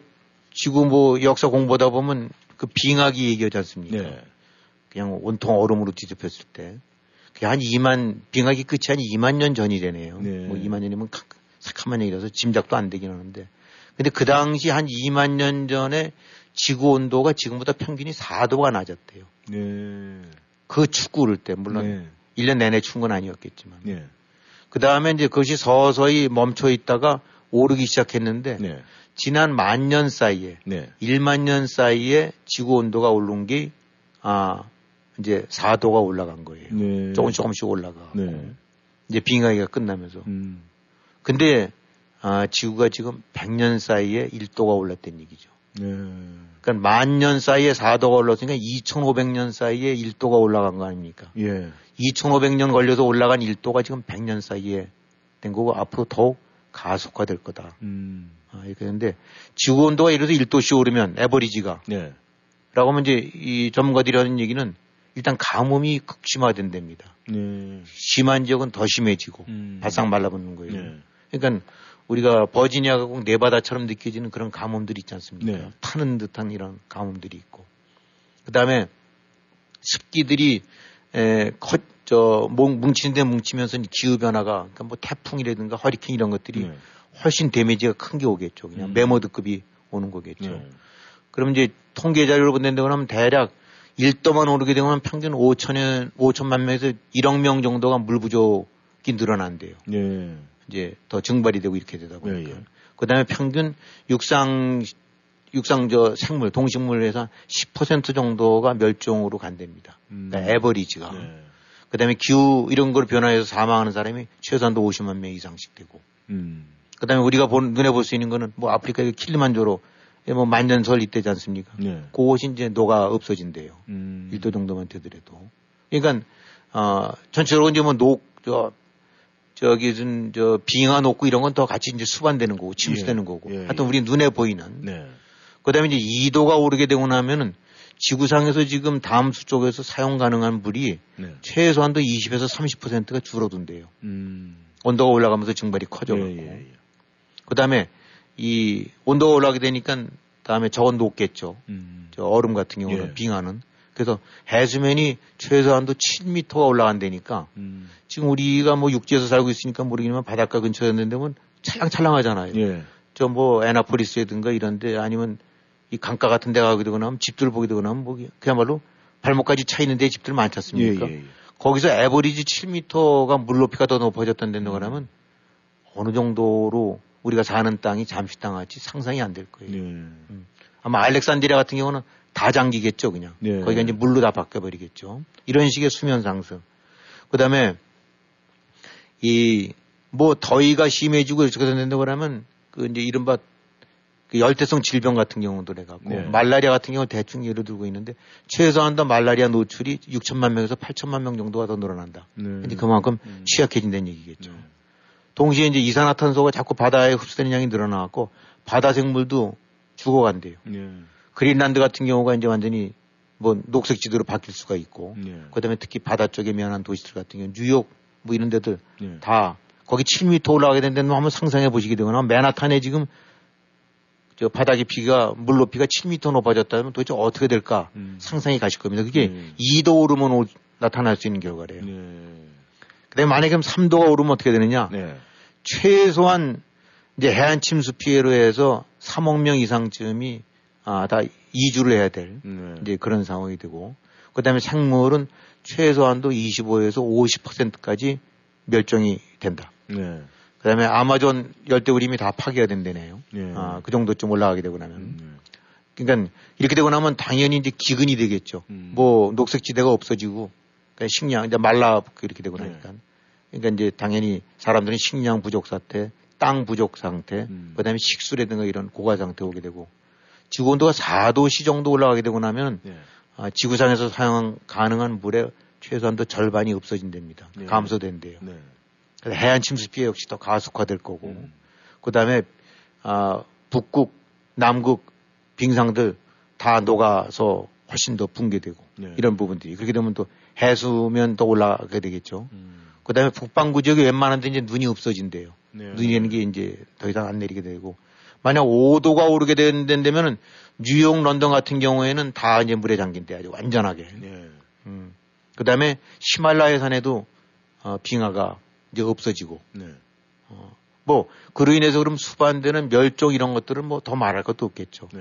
지구 뭐 역사 공부하다 보면 그 빙하기 얘기하지 않습니까? 네. 그냥 온통 얼음으로 뒤덮였을 때. 그게 한 2만, 빙하기 끝이 한 2만 년 전이래네요. 네. 뭐 2만 년이면 카- 새카만 얘기라서 짐작도 안 되긴 하는데. 근데 그 당시 한 2만 년 전에 지구 온도가 지금보다 평균이 4도가 낮았대요. 네. 그 그럴 때, 물론 네. 1년 내내 추운 건 아니었겠지만. 네. 그 다음에 이제 그것이 서서히 멈춰 있다가 오르기 시작했는데, 네. 지난 만 년 사이에, 네. 1만 년 사이에 지구 온도가 오른 게, 아, 이제 4도가 올라간 거예요. 네. 조금씩 조금씩 올라가. 네. 이제 빙하기가 끝나면서. 음. 근데, 아, 지구가 지금 100년 사이에 1도가 올랐다는 얘기죠. 네. 그러니까 만 년 사이에 4도가 올랐으니까 2500년 사이에 1도가 올라간 거 아닙니까? 예. 2500년 걸려서 올라간 1도가 지금 100년 사이에 된 거고 앞으로 더욱 가속화될 거다. 음. 아, 이렇게 되는데 지구 온도가 이래서 1도씩 오르면 에버리지가 네. 라고 하면 이제 이 전문가들이 하는 얘기는 일단 가뭄이 극심화된답니다. 네. 심한 지역은 더 심해지고 음. 바싹 말라붙는 거예요. 네. 그러니까 우리가 버지니아 가곡 네바다처럼 느껴지는 그런 가뭄들이 있지 않습니까? 네. 타는 듯한 이런 가뭄들이 있고. 그 다음에 습기들이 에, 커, 저, 뭉- 뭉치는 데 뭉치면서 기후 변화가, 그러니까 뭐 태풍이라든가 허리케인 이런 것들이 네. 훨씬 데미지가 큰 게 오겠죠. 그냥 음. 메모드급이 오는 거겠죠. 네. 그럼 이제 통계 자료를 본다고 하면 대략 1도만 오르게 되면 평균 5천여, 5천만 명에서 1억 명 정도가 물 부족이 늘어난대요. 네. 이제 더 증발이 되고 이렇게 되다 보니까. 예, 예. 그 다음에 평균 육상, 육상 저 생물, 동식물에서 10% 정도가 멸종으로 간답니다. 음. 그러니까 에버리지가. 네. 그 다음에 기후 이런 걸 변화해서 사망하는 사람이 최소한도 50만 명 이상씩 되고. 음. 그 다음에 우리가 본, 눈에 볼 수 있는 거는 뭐 아프리카의 킬리만조로 뭐 만년설 이때지 않습니까? 네. 그것이 이제 녹아 없어진대요. 음. 1도 정도만 되더라도. 그러니까 어 전체적으로 이제 뭐 녹 저 저기 좀저 빙하 녹고 이런 건 더 같이 이제 수반되는 거고 침수되는 예. 거고. 예, 하여튼 우리 눈에 보이는. 네. 그다음에 이제 2도가 오르게 되고 나면은 지구상에서 지금 다음수 쪽에서 사용 가능한 물이 네. 최소한도 20에서 30%가 줄어든대요. 음. 온도가 올라가면서 증발이 커져가고. 예, 예, 예. 그다음에 이 온도가 올라가게 되니까 다음에 저건 녹겠죠. 음. 저 얼음 같은 경우는 예. 빙하는. 그래서 해수면이 최소한도 7m가 올라간다니까 음. 지금 우리가 뭐 육지에서 살고 있으니까 모르겠지만 바닷가 근처였는데 면 찰랑찰랑하잖아요. 예. 저뭐 애나포리스라든가 이런데 아니면 이 강가 같은 데 가게 되거나 하면 집들 보게 되거나 하면 뭐 그야말로 발목까지 차 있는 데 집들 많지 예, 않습니까? 예, 예. 거기서 에버리지 7m가 물 높이가 더 높아졌다는 데는 거라면 어느 정도로 우리가 사는 땅이 잠시 땅 같이 상상이 안 될 거예요. 예. 아마 알렉산드리아 같은 경우는 다 잠기겠죠, 그냥. 네. 거기가 이제 물로 다 바뀌어버리겠죠. 이런 식의 수면 상승. 그 다음에, 이, 뭐, 더위가 심해지고 이렇게 된다고 그러면, 그, 이제 이른바, 그 열대성 질병 같은 경우도 내갖고, 네. 말라리아 같은 경우 대충 예를 들고 있는데, 최소한도 말라리아 노출이 6천만 명에서 8천만 명 정도가 더 늘어난다. 네. 이제 그만큼 취약해진다는 얘기겠죠. 동시에 이제 이산화탄소가 자꾸 바다에 흡수되는 양이 늘어나갖고, 바다 생물도 죽어간대요. 예. 그린란드 같은 경우가 이제 완전히 뭐 녹색지대로 바뀔 수가 있고 예. 그다음에 특히 바다 쪽에 면한 도시들 같은 경우 뉴욕 뭐 이런 데들 예. 다 거기 7m 올라가게 된 데는 한번 상상해 보시게 되거나 맨하탄에 지금 저 바다 깊이가 물 높이가 7m 높아졌다면 도대체 어떻게 될까 음. 상상이 가실 겁니다. 그게 음. 2도 오르면 오- 나타날 수 있는 결과래요. 예. 그다음에 만약에 그럼 3도가 오르면 어떻게 되느냐? 네. 최소한 이제 해안 침수 피해로 해서 3억 명 이상쯤이 아, 다 이주를 해야 될 네. 이제 그런 상황이 되고 그다음에 생물은 최소한도 25에서 50%까지 멸종이 된다. 네. 그다음에 아마존 열대우림이 다 파괴가 된다네요. 예. 아, 그 정도쯤 올라가게 되고 나면. 음, 그러니까 이렇게 되고 나면 당연히 이제 기근이 되겠죠. 음. 뭐 녹색지대가 없어지고 그러니까 식량 이제 말라 이렇게 되고 네. 나니까. 그러니까 이제 당연히 사람들은 식량 부족 사태, 땅 부족 상태, 음. 그다음에 식수라든가 이런 고가 상태 오게 되고 지구 온도가 4도씨 정도 올라가게 되고 나면 네. 아, 지구상에서 사용 가능한 물의 최소한도 절반이 없어진답니다. 네. 감소된대요. 네. 그래서 해안 침수 피해 역시 더 가속화될 거고, 음. 그 다음에, 아, 북극, 남극, 빙상들 다 녹아서 훨씬 더 붕괴되고, 네. 이런 부분들이. 그렇게 되면 또 해수면 더 올라가게 되겠죠. 음. 그 다음에 북반구 지역에 웬만한 데 이제 눈이 없어진대요. 네. 눈이 내는 게 이제 더 이상 안 내리게 되고, 만약 5도가 오르게 된다면은 뉴욕, 런던 같은 경우에는 다 이제 물에 잠긴대 아주 완전하게. 네. 음. 그 다음에 히말라야 산에도 어, 빙하가 이제 없어지고 네. 뭐 그로 인해서 그럼 수반되는 멸종 이런 것들은 뭐 더 말할 것도 없겠죠. 네.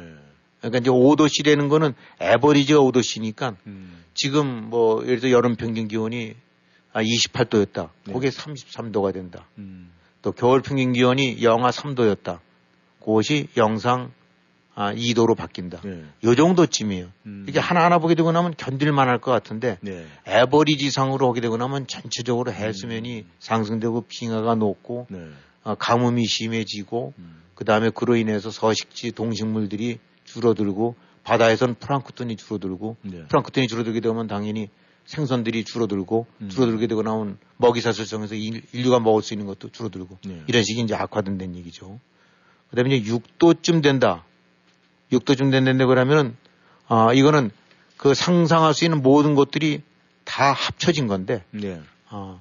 그러니까 이제 5도씨라는 거는 에버리지가 5도씨니까 음. 지금 뭐 예를 들어 여름 평균 기온이 아 28도였다. 네. 그게 33도가 된다. 음. 또 겨울 평균 기온이 영하 3도였다. 그것이 영상 아 2도로 바뀐다. 네. 요 정도쯤이에요. 음. 이게 하나하나 보게 되고 나면 견딜만 할 것 같은데 네. 에버리지 상으로 오게 되고 나면 전체적으로 해수면이 상승되고 빙하가 높고 네. 어, 가뭄이 심해지고 음. 그 다음에 그로 인해서 서식지 동식물들이 줄어들고 바다에선 플랑크톤이 줄어들고 네. 플랑크톤이 줄어들게 되면 당연히 생선들이 줄어들고 음. 줄어들게 되고 나면 먹이사슬성에서 인- 인류가 먹을 수 있는 것도 줄어들고 네. 이런 식이 이제 악화된다는 얘기죠. 그 다음에 이제 6도쯤 된다. 6도쯤 된다는데 그러면은 아 이거는 그 상상할 수 있는 모든 것들이 다 합쳐진 건데 네. 아,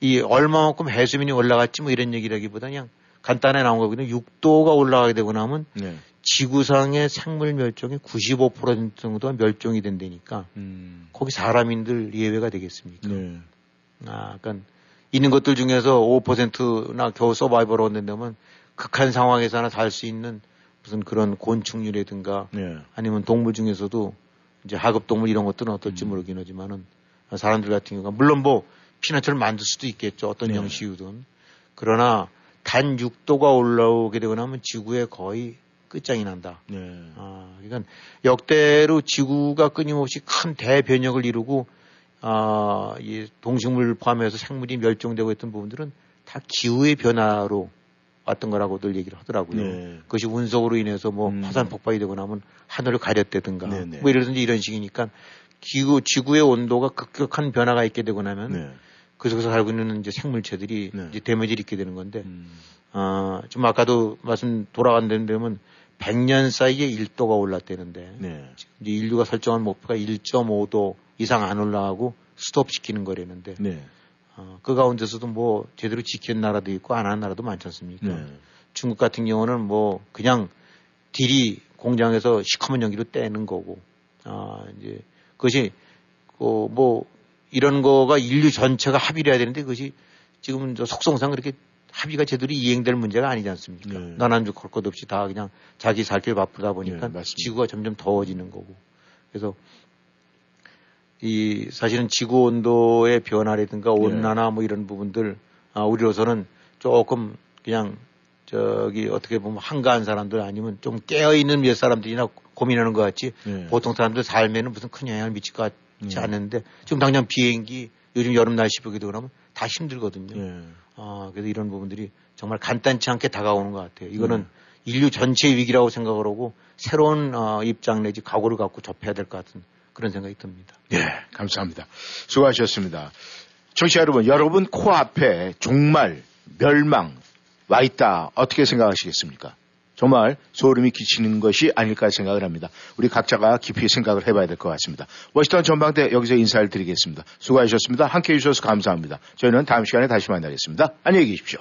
이 얼마만큼 해수면이 올라갔지 뭐 이런 얘기라기보다 그냥 간단하게 나온 거거든요. 6도가 올라가게 되고 나면 네. 지구상의 생물 멸종의 95% 정도가 멸종이 된다니까 음. 거기 사람인들 예외가 되겠습니까? 네. 아, 그러니까 있는 것들 중에서 5%나 겨우 서바이벌을 얻는다면 극한 상황에서나 살 수 있는 무슨 그런 곤충류라든가 네. 아니면 동물 중에서도 이제 하급 동물 이런 것들은 어떨지 음. 모르긴 하지만은 사람들 같은 경우가 물론 뭐 피난처를 만들 수도 있겠죠 어떤 네. 형식이든 그러나 단 6도가 올라오게 되고 나면 지구에 거의 끝장이 난다. 네. 아, 이건 역대로 지구가 끊임없이 큰 대변혁을 이루고 아, 이 동식물 포함해서 생물이 멸종되고 있던 부분들은 다 기후의 변화로 왔던 거라고들 얘기를 하더라고요. 네. 그것이 운석으로 인해서 뭐 음. 화산 폭발이 되고 나면 하늘을 가렸다든가 네, 네. 뭐 이러든지 이런 식이니까 기후 지구의 온도가 급격한 변화가 있게 되고 나면 네. 그 속에서 살고 있는 이제 생물체들이 네. 이제 데미지를 입게 되는 건데 음. 어, 좀 아까도 말씀 돌아간다는 데면 100년 사이에 1도가 올랐다는데 네. 이제 인류가 설정한 목표가 1.5도 이상 안 올라가고 스톱시키는 거라는데 네. 어, 그 가운데서도 뭐 제대로 지킨 나라도 있고 안 한 나라도 많지 않습니까? 네. 중국 같은 경우는 뭐 그냥 딜이 공장에서 시커먼 연기로 떼는 거고 아 이제 그것이 그뭐 이런 거가 인류 전체가 합의를 해야 되는데 그것이 지금은 저 속성상 그렇게 합의가 제대로 이행될 문제가 아니지 않습니까? 네. 나난주 걸 것 없이 다 그냥 자기 살 길 바쁘다 보니까 네. 지구가 점점 더워지는 거고 그래서 이 사실은 지구 온도의 변화라든가 온난화 뭐 이런 부분들 아 우리로서는 조금 그냥 저기 어떻게 보면 한가한 사람들 아니면 좀 깨어 있는 몇 사람들이나 고민하는 것 같지 네. 보통 사람들 삶에는 무슨 큰 영향을 미칠 것 같지 네. 않은데 지금 당장 비행기 요즘 여름 날씨 되고 나면 다 힘들거든요. 네. 아 그래서 이런 부분들이 정말 간단치 않게 다가오는 것 같아요. 이거는 음. 인류 전체의 위기라고 생각을 하고 새로운 어, 입장 내지 각오를 갖고 접해야 될 것 같은 그런 생각이 듭니다. 예, 감사합니다. 수고하셨습니다. 청취자 여러분, 여러분 코앞에 종말, 멸망 와 있다. 어떻게 생각하시겠습니까? 정말 소름이 끼치는 것이 아닐까 생각을 합니다. 우리 각자가 깊이 생각을 해봐야 될 것 같습니다. 워싱턴 전망대 여기서 인사를 드리겠습니다. 수고하셨습니다. 함께 해주셔서 감사합니다. 저희는 다음 시간에 다시 만나겠습니다. 안녕히 계십시오.